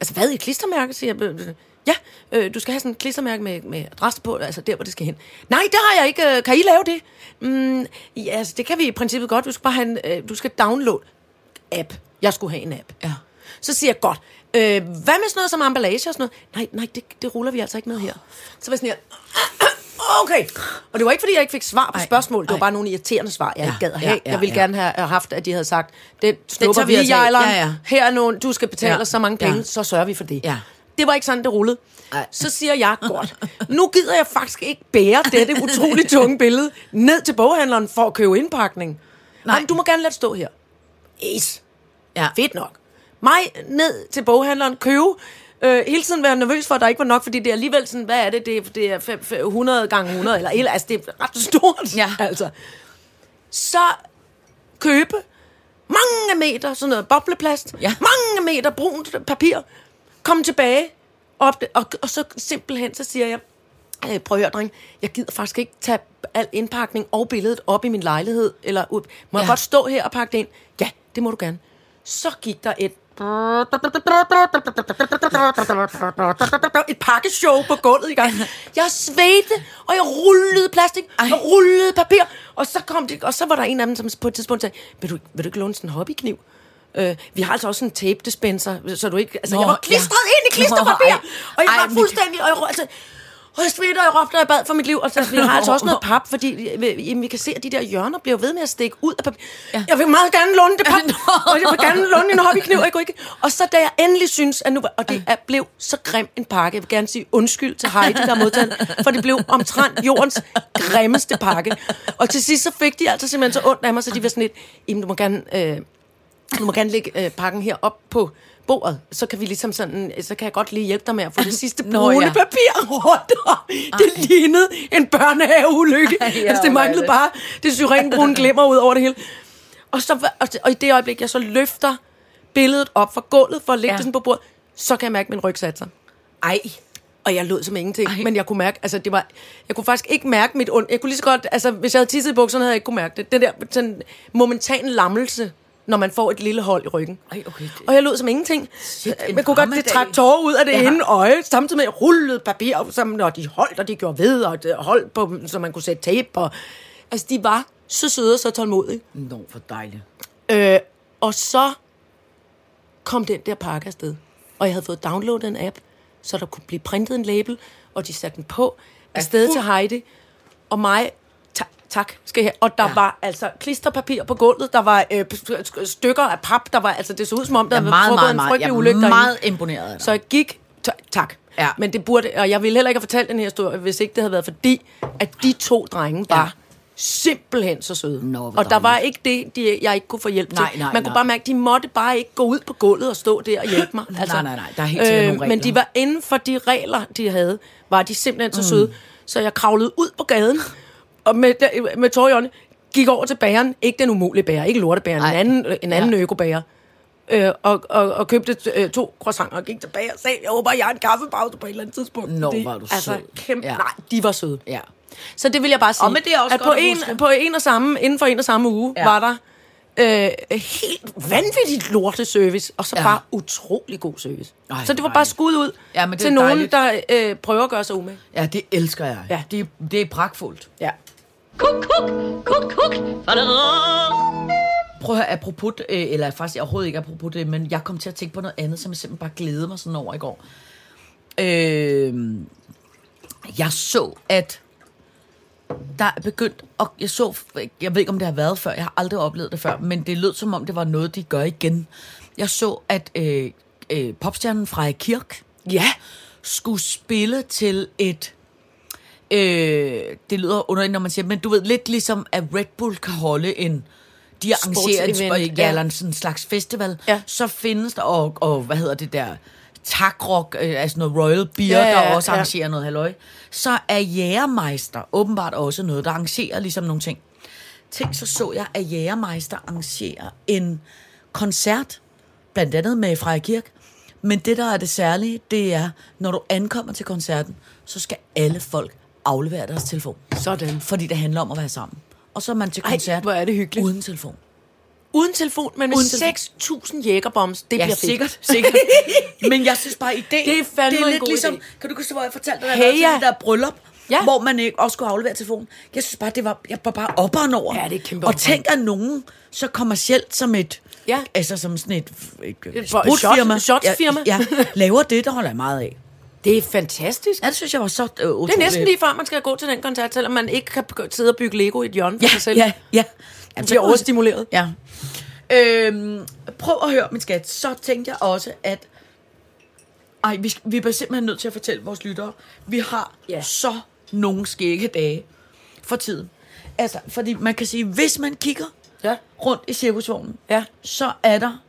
Altså, hvad, et klistermærke, siger jeg. Ja, øh, du skal have sådan et klistermærke med, med adresse på, altså der, hvor det skal hen. Nej, det har jeg ikke. Øh, Kan I lave det? Mm, ja, altså, det kan vi i princippet godt. Du skal bare have en, øh, du skal downloade app. Jeg skulle have en app. Ja. Så siger jeg, godt, øh, hvad med sådan noget som emballage og sådan noget? Nej, nej, det, det ruller vi altså ikke med her. Så var jeg sådan her, okay. Og det var ikke, fordi jeg ikke fik svar på Ej, spørgsmål. Det var ej. bare nogle irriterende svar, jeg Ja, ikke gad at ja, have. ja, Jeg ville ja. gerne have haft, at de havde sagt, det snupper vi vi, altså. Ja, ja. Her er nogle, du skal betale Ja. så mange penge, Ja. så sørger vi for det. Ja. Det var ikke sådan, det rullede. Ej. Så siger jeg, godt, nu gider jeg faktisk ikke bære dette utroligt tunge billede ned til boghandleren for at købe indpakning. Nej. Nej, du må gerne lade det stå her. Is. Ja. Fedt nok. Mig ned til boghandleren, købe, øh, hele tiden være nervøs for, at der ikke var nok, fordi det er alligevel sådan, hvad er det, det er, det er fem- fem- 100 gange 100, eller, altså det er ret stort. Ja. Altså. Så købe, mange meter sådan noget bobleplast, Ja. mange meter brunt papir, kom tilbage, op, og, og så simpelthen så siger jeg, øh, prøv at høre, dreng, jeg gider faktisk ikke tage al indpakning og billedet op i min lejlighed, eller ud. Må ja. jeg godt stå her og pakke det ind? Ja, det må du gerne. Så gik der et et pakkeshow på gulvet i gang. Jeg svedte, og jeg rullede plastik, og rullede papir. Og så, kom det, og så var der en af dem, som på et tidspunkt sagde, vil du, vil du ikke låne sådan en hobbykniv? Øh, vi har altså også en tape dispenser, så du ikke... Altså, Nå, jeg var klistret ja. ind i klisterpapir, Nå, ej. og jeg Ej, var fuldstændig... Og jeg, altså, og jeg svedte, og jeg råbte, og jeg bad for mit liv. Og så, vi har altså også noget pap, fordi vi, vi, vi kan se, at de der hjørner bliver ved med at stikke ud af papir. Ja. Jeg vil meget gerne låne det pap, og jeg vil gerne låne en hobbykniv. Og, jeg ikke. og så da jeg endelig synes, at nu... Og det er, blev så grim en pakke. Jeg vil gerne sige undskyld til Heidi, der modtaget for det blev omtrent jordens grimmeste pakke. Og til sidst så fik de altså simpelthen så ondt af mig, så de var sådan lidt, Jamen, du må gerne... Øh, du må gerne lægge øh, pakken her op på bordet, så kan vi ligesom sådan, så kan jeg godt lige hjælpe dig med at få det sidste Nå, brune ja. papir rundt. Det lignede en børnehaveulykke. Ej, altså, det manglede det. bare det syrenbrune glimmer ud over det hele. Og, så, og, og i det øjeblik, jeg så løfter billedet op fra gulvet for at lægge Ja. det sådan på bordet, så kan jeg mærke, min ryg satte sig. Ej. Og jeg lød som ingenting, Ej. Ej. men jeg kunne mærke, altså det var, jeg kunne faktisk ikke mærke mit ond, jeg kunne lige så godt, altså hvis jeg havde tisset i bukserne, havde jeg ikke kunne mærke det. Det der sådan momentan lammelse, når man får et lille hold i ryggen. Ej, okay, det- Og jeg lød som ingenting. Shit, jeg kunne godt, det trak tårer ud af det Ja. ja. ene øje, samtidig med, at jeg rullede papir, op, som, og de holdt, og de gjorde ved, og det holdt på, så man kunne sætte tape. Og, altså, de var så søde og så tålmodige. Nå, for dejligt. Øh, og så kom den der pakke afsted. Og jeg havde fået downloadet en app, så der kunne blive printet en label, og de satte den på afsted til Heidi. Og mig, tak, skal jeg. Og der Ja. var altså klisterpapir på gulvet, der var øh, st- stykker af pap, der var, altså det så ud som om, der Jeg er havde meget, meget, en meget, frygtelig jeg ulykke er derinde. meget imponeret af dig. Så jeg gik, ta- tak. Ja. Men det burde, og jeg ville heller ikke have fortalt den her historie, hvis ikke det havde været fordi, at de to drenge var Ja. simpelthen så søde. Nå, og der var ikke det, de, jeg ikke kunne få hjælp Nej, til. nej, Man nej. kunne bare mærke, de måtte bare ikke gå ud på gulvet og stå der og hjælpe mig. Altså, Nej, nej, nej, der er helt sikkert nogle Men de var inden for de regler, de havde, var de simpelthen så mm. søde. Så jeg kravlede ud på gaden, og med, med tårer i øjnene, gik over til bageren. Ikke den umulige bager, ikke lortebageren, en anden, en anden Ja. økobager. Øh, og, og, og købte øh, to croissanter og gik tilbage og sagde, jeg håber, jeg har en kaffepause på et eller andet tidspunkt. Nå, hvor er du altså, sød. Kæmpe, Ja. Nej, de var søde. Ja. Så det vil jeg bare sige. Og men det er også at på en, huske. på en og samme, inden for en og samme uge, Ja. var der øh, helt vanvittigt lorteservice, og så Ja. bare utrolig god service. Ej, så det var bare skud ud Ja, men det til nogen, dejligt. der øh, prøver at gøre sig umage. Ja, det elsker jeg. Ja. Det, det er pragtfuldt. Ja. Kuk, kuk, kuk, kuk. Prøv at høre, apropos, øh, eller faktisk overhovedet ikke apropos det, men jeg kom til at tænke på noget andet, som jeg simpelthen bare glædede mig sådan over i går. Øh, jeg så, at der er begyndt, og jeg så, jeg ved ikke om det har været før, jeg har aldrig oplevet det før, men det lød som om det var noget, de gør igen. Jeg så, at øh, øh, popstjernen fra Kirk Ja. skulle spille til et øh, det lyder underligt, når man siger, men du ved, lidt ligesom at Red Bull kan holde en de arrangerer Sportsevent, ja, ja. eller en sådan slags festival, Ja. så findes der, og, og hvad hedder det der, takrock, øh, altså noget Royal Beer, Ja, ja, der også ja. arrangerer noget halløj. Så er Jægermeister åbenbart også noget, der arrangerer ligesom nogle ting. Tænk, så så jeg, at Jægermeister arrangerer en koncert, blandt andet med Freja Kirk. Men det, der er det særlige, det er, når du ankommer til koncerten, så skal alle folk aflevere deres telefon. Sådan. Fordi det handler om at være sammen. Og så er man til Ej, koncert hvor er det hyggeligt. uden telefon. Uden telefon, men med Uden telefon. 6.000 jægerbombs. Det Ja, bliver fedt. sikkert, sikkert. Men jeg synes bare, ideen, Det er fandme det er en lidt god ligesom, idé. kan du huske, hvor jeg fortalte dig, Hey, hey, ja. det der bryllup, Ja. hvor man ikke også skulle aflevere telefonen. Jeg synes bare, det var, jeg var bare opperen over. Ja, det er kæmpe Og tænk, at nogen så kommercielt som et, Ja. altså som sådan et, et, Et sprutfirma, shot- shotsfirma. ja, ja, laver det, der holder jeg meget af. Det er fantastisk. Ja, det synes jeg var så øh, Det utroligt. er næsten lige før, man skal gå til den koncert, selvom man ikke kan sidde og bygge Lego i et hjørne for sig Ja, selv. ja, ja. Man bliver overstimuleret. Ja. Øhm, prøv at høre, min skat. Så tænkte jeg også, at ej, vi, vi bliver simpelthen nødt til at fortælle vores lyttere, vi har ja. så nogle skægge dage for tiden. Altså, fordi man kan sige, hvis man kigger Ja. rundt i cirkusvognen, Ja. så er der,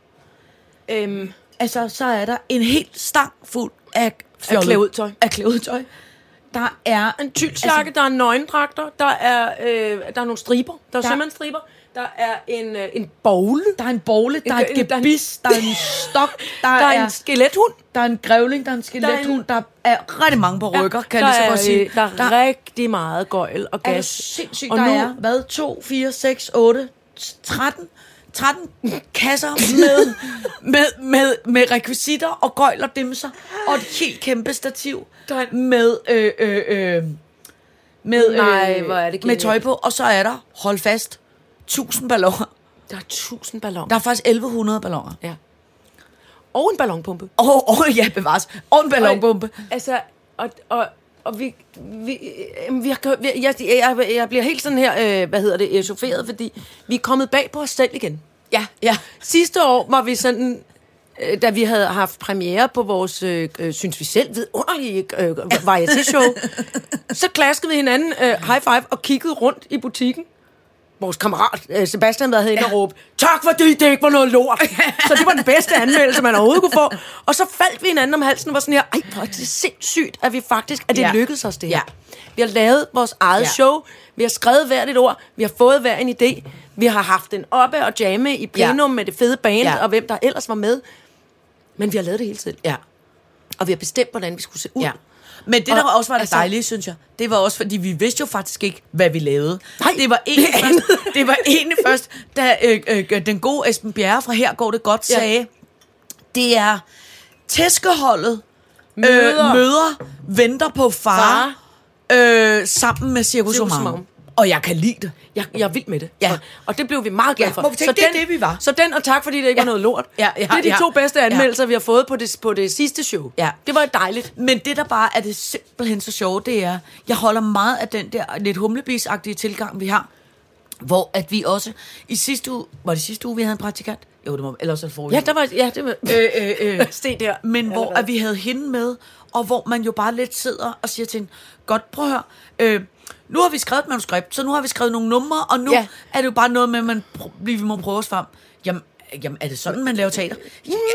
Øhm, altså, så er der en helt stang fuld af, fjollet- klædudtøj. Af klædudtøj. Der er en tylsjakke, altså, der er nøgendragter, der er, øh, der er nogle striber, der er, Der- sømandsstriber, Der er en, øh, en bogle. Der er en bogle, der er et En- der er en- gebis, der er en stok, der, Der er er, en skelethund. der er en grævling, der er en skelethund, der er rigtig mange på rykker, kan der jeg lige så er, godt sige. Der er der rigtig meget gøjl og er gas. sindssygt, Og der nu- er, hvad, 2, 4, 6, 8, 13, 13 kasser med, med, med, med rekvisitter og gøjl og dimser, og et helt kæmpe stativ med, øh, øh, øh, med, Nej, øh, hvor er det med tøj på, og så er der, hold fast, 1000 balloner. Der er tusind balloner. Der er faktisk 1100 balloner. Ja. Og en ballonpumpe. Og, og ja, bevares. Og en ballonbombe. Altså, og, og, og vi, vi, øh, vi, har, vi jeg, jeg, jeg bliver helt sådan her, øh, hvad hedder det, echaufferet, fordi vi er kommet bag på os selv igen. Ja, ja. Sidste år var vi sådan, øh, da vi havde haft premiere på vores, øh, øh, synes vi selv, vidunderlige øh, varieté-show, så klaskede vi hinanden øh, high five og kiggede rundt i butikken. Vores kammerat øh, Sebastian havde inde og råbe, tak fordi det ikke var noget lort. så det var den bedste anmeldelse, man overhovedet kunne få. Og så faldt vi hinanden om halsen og var sådan her, ej, hvor er det sindssygt, at vi faktisk, at det Ja. ja. lykkedes os det her. Ja. Vi har lavet vores eget Ja. ja. show, vi har skrevet hvert et ord, vi har fået hver en idé, vi har haft den oppe og jamme i plenum Ja. med det fede band, Ja. ja. og hvem der ellers var med. Men vi har lavet det hele selv. Ja. Og vi har bestemt, hvordan vi skulle se ud. Ja. Men det, der Og- også var det altså- dejlige, synes jeg, det var også, fordi vi vidste jo faktisk ikke, hvad vi lavede. Nej, det var egentlig det først, det var egentlig først da øh, øh, den gode Esben Bjerre fra Her går det godt Ja. sagde, det er tæskeholdet Møder. øh, møder venter på far, øh, sammen med Cirkus Cirkus Omam. Og jeg kan lide det. Jeg, jeg er vild med det. Ja. Og, og det blev vi meget glade Ja, for. vi tænke, det er det, vi var. Så den, og tak fordi det ikke Ja. var noget lort. Ja, ja, det er de ja. to bedste Ja. anmeldelser, vi har fået på det, på det sidste show. Ja. Det var dejligt. Men det, der bare er det simpelthen så sjove, det er, jeg holder meget af den der lidt humlebis-agtige tilgang, vi har. Hvor at vi også i sidste uge, var det sidste uge, vi havde en praktikant? Jo, det må, ellers er det forrige Ja, der var, ja, det var, øh, øh, øh. Se der. Men hvor at vi havde hende med, og hvor man jo bare lidt sidder og siger til hende, godt, prøv at høre, øh, nu har vi skrevet et manuskript, så nu har vi skrevet nogle numre, og nu ja. Ja. er det jo bare noget med, at man pr- vi må prøve os frem. Jamen, jamen, er det sådan, man laver teater?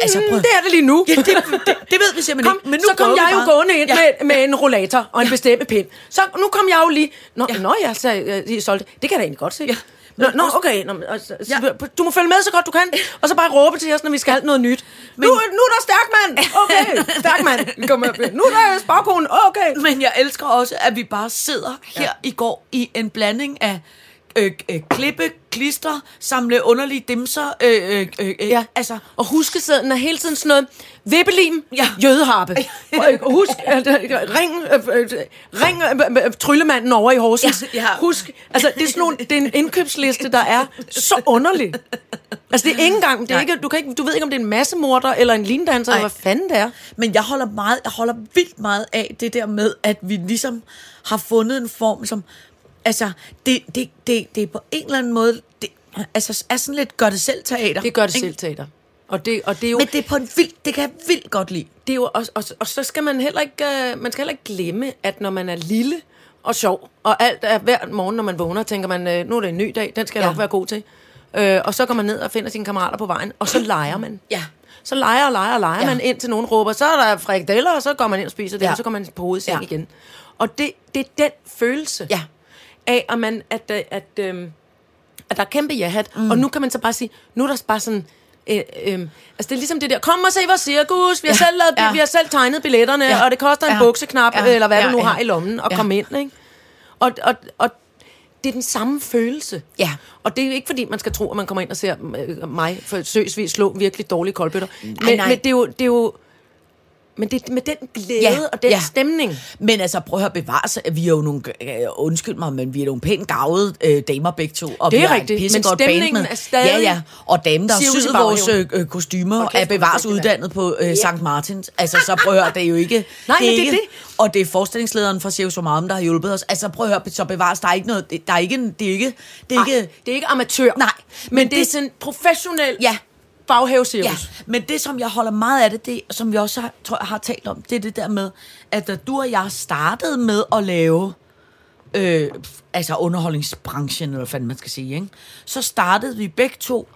Altså, prøv, Mm, det er det lige nu. Ja, det, det, det ved vi simpelthen Kom, ikke. Men nu så kom jeg jo gående ind Ja. ja. med, med en rollator og en bestemmepind. Så nu kom jeg jo lige... Nå, Ja. ja. nå jeg så, øh, lige solgt. Det kan jeg da egentlig godt se. Ja. Nå, nå okay. Nå, altså, Ja. ja. Du må følge med så godt du kan. Og så bare råbe til os, når vi skal have noget nyt. Men, nu, nu er der stærk mand. Okay, stærk mand. Med. Nu er der spagkonen. Okay. Men jeg elsker også, at vi bare sidder her ja. i går i en blanding af øh, øh, klippe, klister, samle underlige dimser. Øh, øh, øh, øh, Ja. Altså, Og huskesæden er hele tiden sådan noget vippelim, Ja. jødeharpe. Og, øh, husk, øh, ring, øh, øh, ring øh, øh, tryllemanden over i Horsens. Ja, ja. Husk, altså det er, sådan nogle, det er en indkøbsliste, der er så underlig. Altså det er ikke engang, det er ikke, du, kan ikke, du ved ikke, om det er en massemorder eller en lindanser, eller hvad fanden det er. Men jeg holder meget, jeg holder vildt meget af det der med, at vi ligesom har fundet en form, som, altså, det, det, det, det er på en eller anden måde, det, altså, er sådan lidt gør det selv teater. Det gør det ikke? selv teater. Og det, og det er jo, Men det er på en vild, det kan jeg vildt godt lide. det er jo og, og, og så skal man heller ikke, uh, man skal heller ikke glemme, at når man er lille og sjov, og alt er hver morgen, når man vågner, tænker man, uh, nu er det en ny dag, den skal jeg Ja. nok være god til. Uh, og så går man ned og finder sine kammerater på vejen, og så leger man. Ja. Så leger og leger og leger Ja. man, indtil nogen råber, så er der frikadeller, og så går man ind og spiser det, Ja. og så går man på hovedet i seng Ja. ja. igen. Og det, det er den følelse Ja. Af, at, man, at, øh, at, øhm, at der er kæmpe ja-hat, mm. og nu kan man så bare sige, nu er der bare sådan... Øh, øh, altså det er ligesom det der, kom og se vores cirkus, vi har, Ja. selv, lavet, Ja. vi har selv tegnet billetterne, Ja. og det koster en Ja. bukseknap, Ja. eller hvad Ja, du nu ja. har i lommen, og Ja. ja. komme ind, ikke? Og, og, og det er den samme følelse. Ja. Og det er jo ikke fordi, man skal tro, at man kommer ind og ser øh, mig forsøgsvis slå virkelig dårlige koldbøtter. Men, nej. men det er jo... Det er jo men det er med den glæde Ja, ja, og den ja. ja. stemning. Men altså, prøv at høre, bevares, at vi er jo nogle, øh, undskyld mig, men vi er nogle pænt gavede øh, damer begge to. Og Det er vi rigtigt, men pissegodt band stemningen med. er stadig Ja, ja, og damen, der syet vores øh, øh, kostymer, kæft, er bevares uddannet på øh, St. Martins. Altså, så prøv at høre, det er jo ikke... Nej, men det er det. Og det er forestillingslederen fra Cirkus Marm, der har hjulpet os. Altså, prøv at høre, så bevares, der er ikke noget... Det, der er ikke, det er ikke... Det er ikke det er ikke amatør. Nej, men, men men det, det er det- sådan professionel Ja. Baghavecirkus. Ja, men det, som jeg holder meget af det, det som vi også har, tror jeg, har talt om, det er det der med, at da du og jeg startede med at lave øh, altså underholdningsbranchen, eller hvad fanden man skal sige, ikke? så startede vi begge to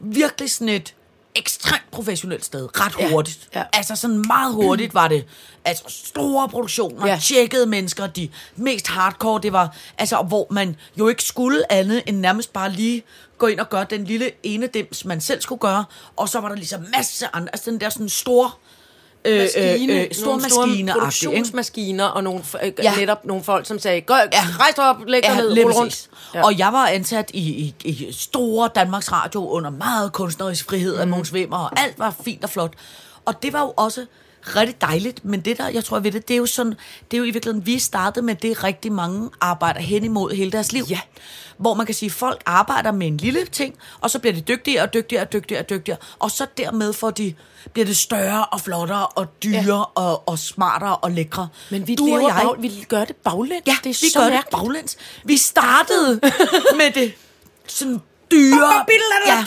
virkelig sådan et ekstremt professionelt sted, ret Ja, hurtigt. ja. Altså sådan meget hurtigt var det, altså store produktioner, Ja. ja. tjekkede mennesker, de mest hardcore, det var, altså hvor man jo ikke skulle andet end nærmest bare lige gå ind og gøre den lille ene dims, man selv skulle gøre, og så var der ligesom masse andre, altså den der sådan store, maskine, øh, øh, store nogle store maskiner produktionsmaskiner, og nogle, øh, Ja. netop nogle folk, som sagde, Gå, ja. rejs dig op, læg dig Ja, ned, rul rundt. Ja. Og jeg var ansat i, i, i store Danmarks Radio under meget kunstnerisk frihed af Mhm. Mogens Wimmer, og alt var fint og flot. Og det var jo også rigtig dejligt, men det der, jeg tror ved det, det er jo sådan, det er jo i virkeligheden, vi startede med det, rigtig mange arbejder hen imod hele deres liv. Ja. Hvor man kan sige, at folk arbejder med en lille ting, og så bliver de dygtigere og dygtigere og dygtigere og dygtigere, og så dermed får de, bliver det større og flottere og dyre ja. og, og smartere og lækre. Men vi, Du og lever jeg- bag, vi gør det baglæns. Ja, det er vi så gør mærkeligt. det baglæns. Vi startede med det sådan dyre... Ja.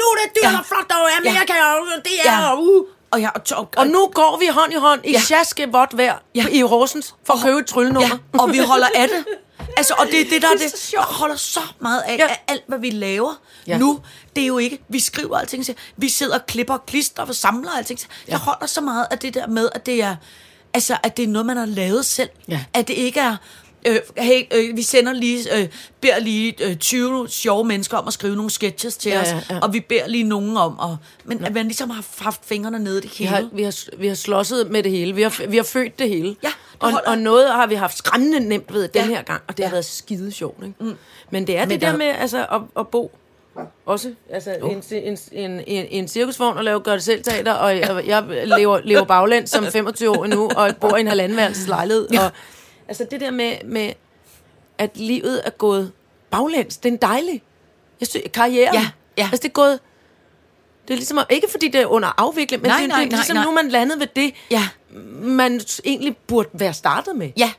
Nu er det dyrt Ja. og flot, og Amerika, og det er, Ja. og, uh. Og, jeg, og, og, og nu går vi hånd i hånd i Ja. ja. sjaske vådt vejr Ja. ja. i Horsens for at købe et tryllenummer. Ja, og vi holder af det. Altså, og det er det, der er Det er. Jeg holder så meget af, Ja. af alt, hvad vi laver ja. Ja. nu. Det er jo ikke, vi skriver alting, til- vi sidder og klipper og klister og samler alting. til. Jeg holder så meget af det der med, at det er, altså, at det er noget, man har lavet selv. Ja. At det ikke er, øh, hey, øh, vi sender lige, øh, beder lige øh, 20 sjove mennesker om at skrive nogle sketches til Ja, os, ja, ja. og vi beder lige nogen om, og, men at man ligesom har haft fingrene nede i det Vi hele. har, vi, har, vi har slåsset med det hele. Vi har, vi har født det hele. Ja, det og, og noget har vi haft skræmmende nemt ved den Ja. her gang, og det Ja. har været skide sjovt. Ikke? Mm. Men det er Men det der- der med altså, at, at bo også altså, en, en, en, en, en cirkusvogn og lave gør det selv teater, og jeg, jeg lever, lever baglæns som 25 år nu, og bor i en halvandenværelses lejlighed. Ja. Og, altså det der med, med, at livet er gået baglæns, det er en dejlig jeg synes, karriere. Ja, ja. Altså det er gået, det er ligesom, ikke fordi det er under afvikling, men Nej, det, nej, det er nej, ligesom nej. nu, man landet ved det, Ja. man egentlig burde være startet med. Ja.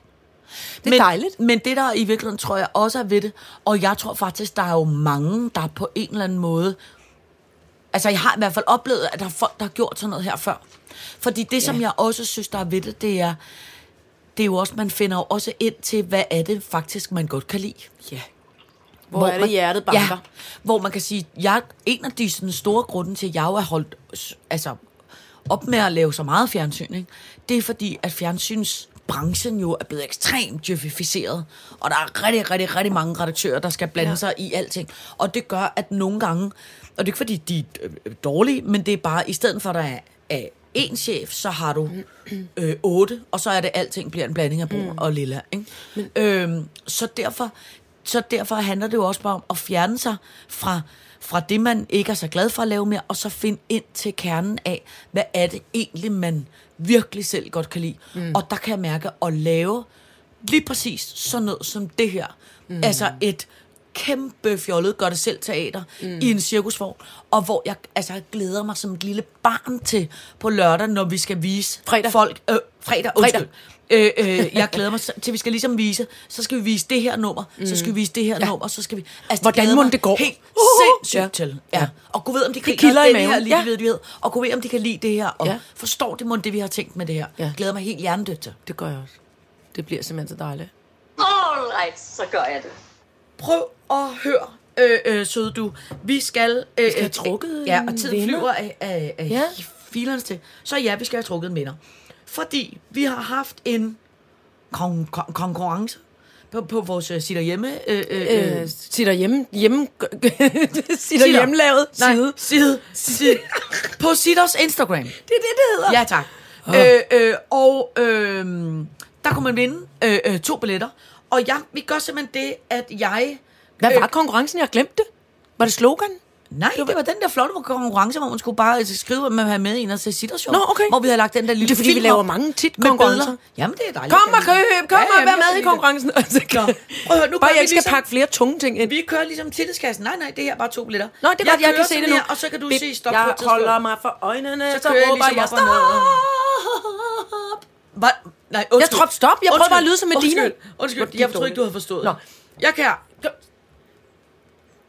Det er men, dejligt. Men det, der i virkeligheden tror jeg også er ved det, og jeg tror faktisk, der er jo mange, der på en eller anden måde... Altså, jeg har i hvert fald oplevet, at der er folk, der har gjort sådan noget her før. Fordi det, ja. som jeg også synes, der er ved det, det er, det er jo også, man finder jo også ind til, hvad er det faktisk, man godt kan lide. Ja. Hvor, hvor er det hjertet banker? Ja, hvor man kan sige, jeg en af de sådan, store grunde til, at jeg jo er holdt altså, op med at lave så meget fjernsyn, ikke? det er fordi, at fjernsynsbranchen jo er blevet ekstremt djøfificeret, og der er rigtig, rigtig, rigtig mange redaktører, der skal blande ja. Sig i alting. Og det gør, at nogle gange, og det er ikke fordi, de er dårlige, men det er bare, i stedet for, at der er, er én chef, så har du øh, otte, og så er det, alting bliver en blanding af brun mm. og lilla. Ikke? Men, øhm, så derfor så derfor handler det jo også bare om at fjerne sig fra, fra det, man ikke er så glad for at lave mere, og så finde ind til kernen af, hvad er det egentlig, man virkelig selv godt kan lide. Mm. Og der kan jeg mærke at lave lige præcis sådan noget som det her. Mm. Altså et kæmpe fjollet gør det selv teater mm. i en cirkusvogn, og hvor jeg altså glæder mig som et lille barn til på lørdag, når vi skal vise Fredag. folk... Øh, fredag, undskyld. Øh, øh, jeg glæder mig til, vi skal ligesom vise, så skal vi vise det her nummer, mm. så skal vi vise det her ja. nummer, så skal vi... Altså, Hvordan mig det går? Helt Uh, sindssygt ja. til. Ja. Ja. Og kunne ved, om de kan kilder lide det her, lige Ja. ved, ved. Og kunne ved, om de kan lide det her, og Ja. forstår de mon det, vi har tænkt med det her. Ja. Glæder mig helt hjernedødt til. Det gør jeg også. Det bliver simpelthen så dejligt. All right, så gør jeg det. Prøv at høre, øh, øh, søde du. Vi skal... Øh, vi skal have trukket Ja, en og tiden vinder. flyver af, af, af ja. Ja. filerne til. Så ja, vi skal have trukket en vinder. Fordi vi har haft en kon- kon- konkurrence på, på vores uh, sitter hjemme... Øh, øh, øh, Øh, sitter hjemme, hjemme sitter Sitter. hjemmelavet nej, side. side. side. på Sitters Instagram. Det er det, det hedder. Ja, tak. Øh, øh, og øh, der kunne man vinde øh, øh, to billetter. Og ja, vi gør simpelthen det, at jeg... Hvad øh, var konkurrencen? Jeg glemte det. Var det slogan? Nej, det var den der flotte konkurrence, hvor man skulle bare altså, skrive, at man havde med en og til Sitter Nå, okay. Hvor vi havde lagt den der lille Det er fordi, vi laver mange tit konkurrencer. billeder. Jamen, det er dejligt. Kom og køb, kom og vær med i konkurrencen. Altså, Nå, prøv at høre, nu Bare jeg vi ikke skal ligesom- pakke flere tunge ting ind. Vi kører ligesom tillidskassen. Nej, nej, det her er bare to billetter. Nå, det er godt, jeg kører kan se det nu. her, og så kan du Bip, sige stop jeg på et tidspunkt. holder mig for øjnene, så, kører jeg råber ligesom jeg stop. Hvad? Nej, undskyld. Jeg tror, stop. Jeg prøver bare at lyde som Medina. Undskyld, undskyld. Er det jeg tror ikke, du havde forstået. Nå. Jeg kan...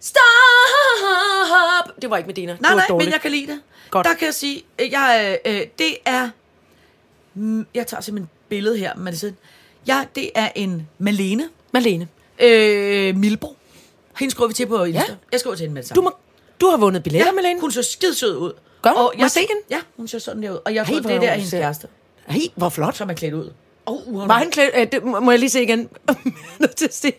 Stop! Det var ikke Medina. Nej, det nej, dårligt. men jeg kan lide det. Godt. Der kan jeg sige, øh, jeg, øh, det er... Mm, Jeg tager simpelthen et billede her, men det, ja, det er en Malene Malene, øh, Milbo. Hende skriver vi til på Insta. Ja. Jeg skriver til hende med det du, må, du har vundet billetter, ja, Malene. Hun så skide sød ud. Hun? Og Må jeg se hende? Ja, hun ser sådan der ud. Og jeg tror, Hey, det er hvor der hun hendes kæreste, Hey, hvor flot. som er klædt ud. Oh, Var han klædt? Øh, det må jeg lige se igen. Er nødt til at se.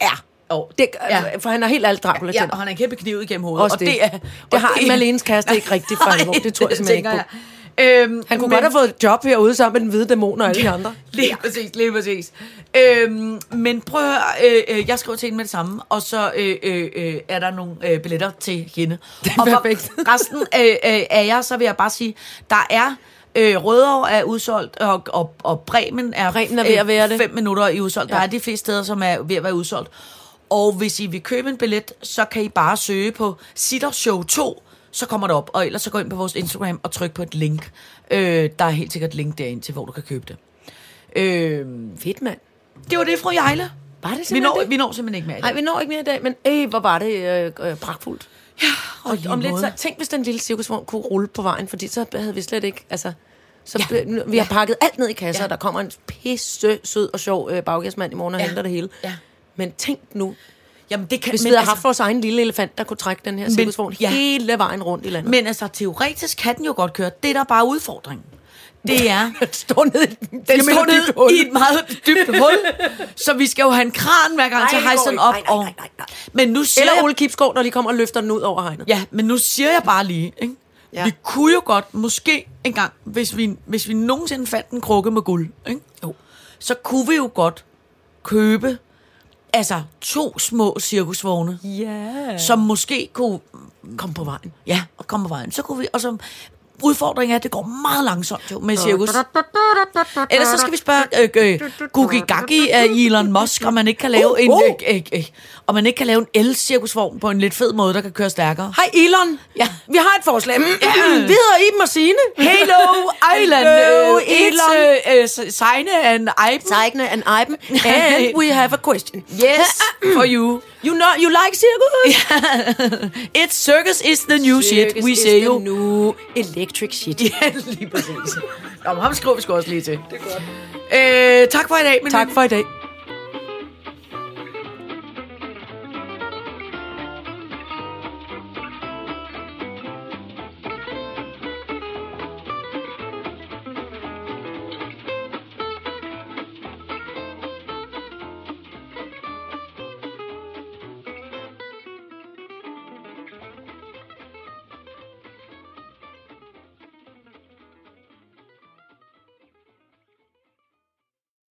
Ja. Oh, Det, Ja. ja. For han har helt alt Dracula Ja, tænder. og han en kæmpe kniv igennem hovedet. Også og det. det, er, Det og har Malenes kæreste ikke rigtigt for alvor. Det tror jeg simpelthen ikke på. Jeg. Øhm, Han kunne godt have fået et job herude sammen med den hvide dæmon og alle de andre. Lige præcis, lige præcis. Øhm, men prøv at høre, øh, øh, jeg skriver til hende med det samme, og så øh, øh, øh, er der nogle øh, billetter til hende. Det er og perfekt. resten øh, øh, af jer, så vil jeg bare sige, der er... Øh, Rødovre er udsolgt, og, og, og Bremen er, Bremen er ved at være det. fem minutter i udsolgt. Ja. Der er de fleste steder, som er ved at være udsolgt. Og hvis I vil købe en billet, så kan I bare søge på Sitter Show 2, så kommer det op. Og ellers så gå ind på vores Instagram og tryk på et link. Øh, der er helt sikkert et link derind til, hvor du kan købe det. Øh, Fedt, mand. det var det, fru Jejle. Var det Vi når, det? vi når simpelthen ikke mere i Nej, dag. vi når ikke mere i dag, men øh, hvor var det øh, øh, pragtfuldt. Og Og lige om lidt, så, tænk hvis den lille cirkusvogn kunne rulle på vejen, fordi så havde vi slet ikke, altså... Så ja. vi har pakket alt ned i kasser, Ja. ja. der kommer en pisse sød og sjov øh, baggæstmand i morgen og Ja. ja. henter det hele. Ja. Men tænk nu, Jamen, det kan, hvis men, vi havde altså, haft vores egen lille elefant, der kunne trække den her cirkusvogn ja. hele vejen rundt i landet. men altså, teoretisk kan den jo godt køre. Det, der er bare udfordringen, det er... Den står nede, i- Den står i et meget dybt hul, så vi skal jo have en kran hver gang Nej, til at hejse den op. Nej, nej, og- nej, nej, nej. Men nu siger Eller jeg Ole Kipskov, når de kommer og løfter den ud over hegnet. Ja, men nu siger jeg bare lige, ikke? Ja. Vi kunne jo godt, måske engang, hvis vi, hvis vi nogensinde fandt en krukke med guld, ikke? Jo. så kunne vi jo godt købe altså to små cirkusvogne, Ja. som måske kunne Kom på vejen. ja, og komme på vejen. Så kunne vi, og så udfordringen er, at det går meget langsomt jo med cirkus. Ellers så skal vi spørge øh, øh, Gugi Gagi af Elon Musk, om man ikke kan lave en, Uh, uh. øh, øh, øh, om man ikke kan lave en el-cirkusvogn på en lidt fed måde, der kan køre stærkere. Hej Elon. Ja. Vi har et forslag. Mm, ja. Vi hedder Iben og Signe. Hello Island, Hello, uh, it's uh, Seine and Iben. Signe and Iben. And we have a question. Yes, for you. You know, you like circus? It's circus is the new shit, we is say the jo. new electric shit. Ja, lige præcis. Nå, men ham skriver vi sgu også lige til. Det er godt. Øh, tak for i dag, min Tak for i dag.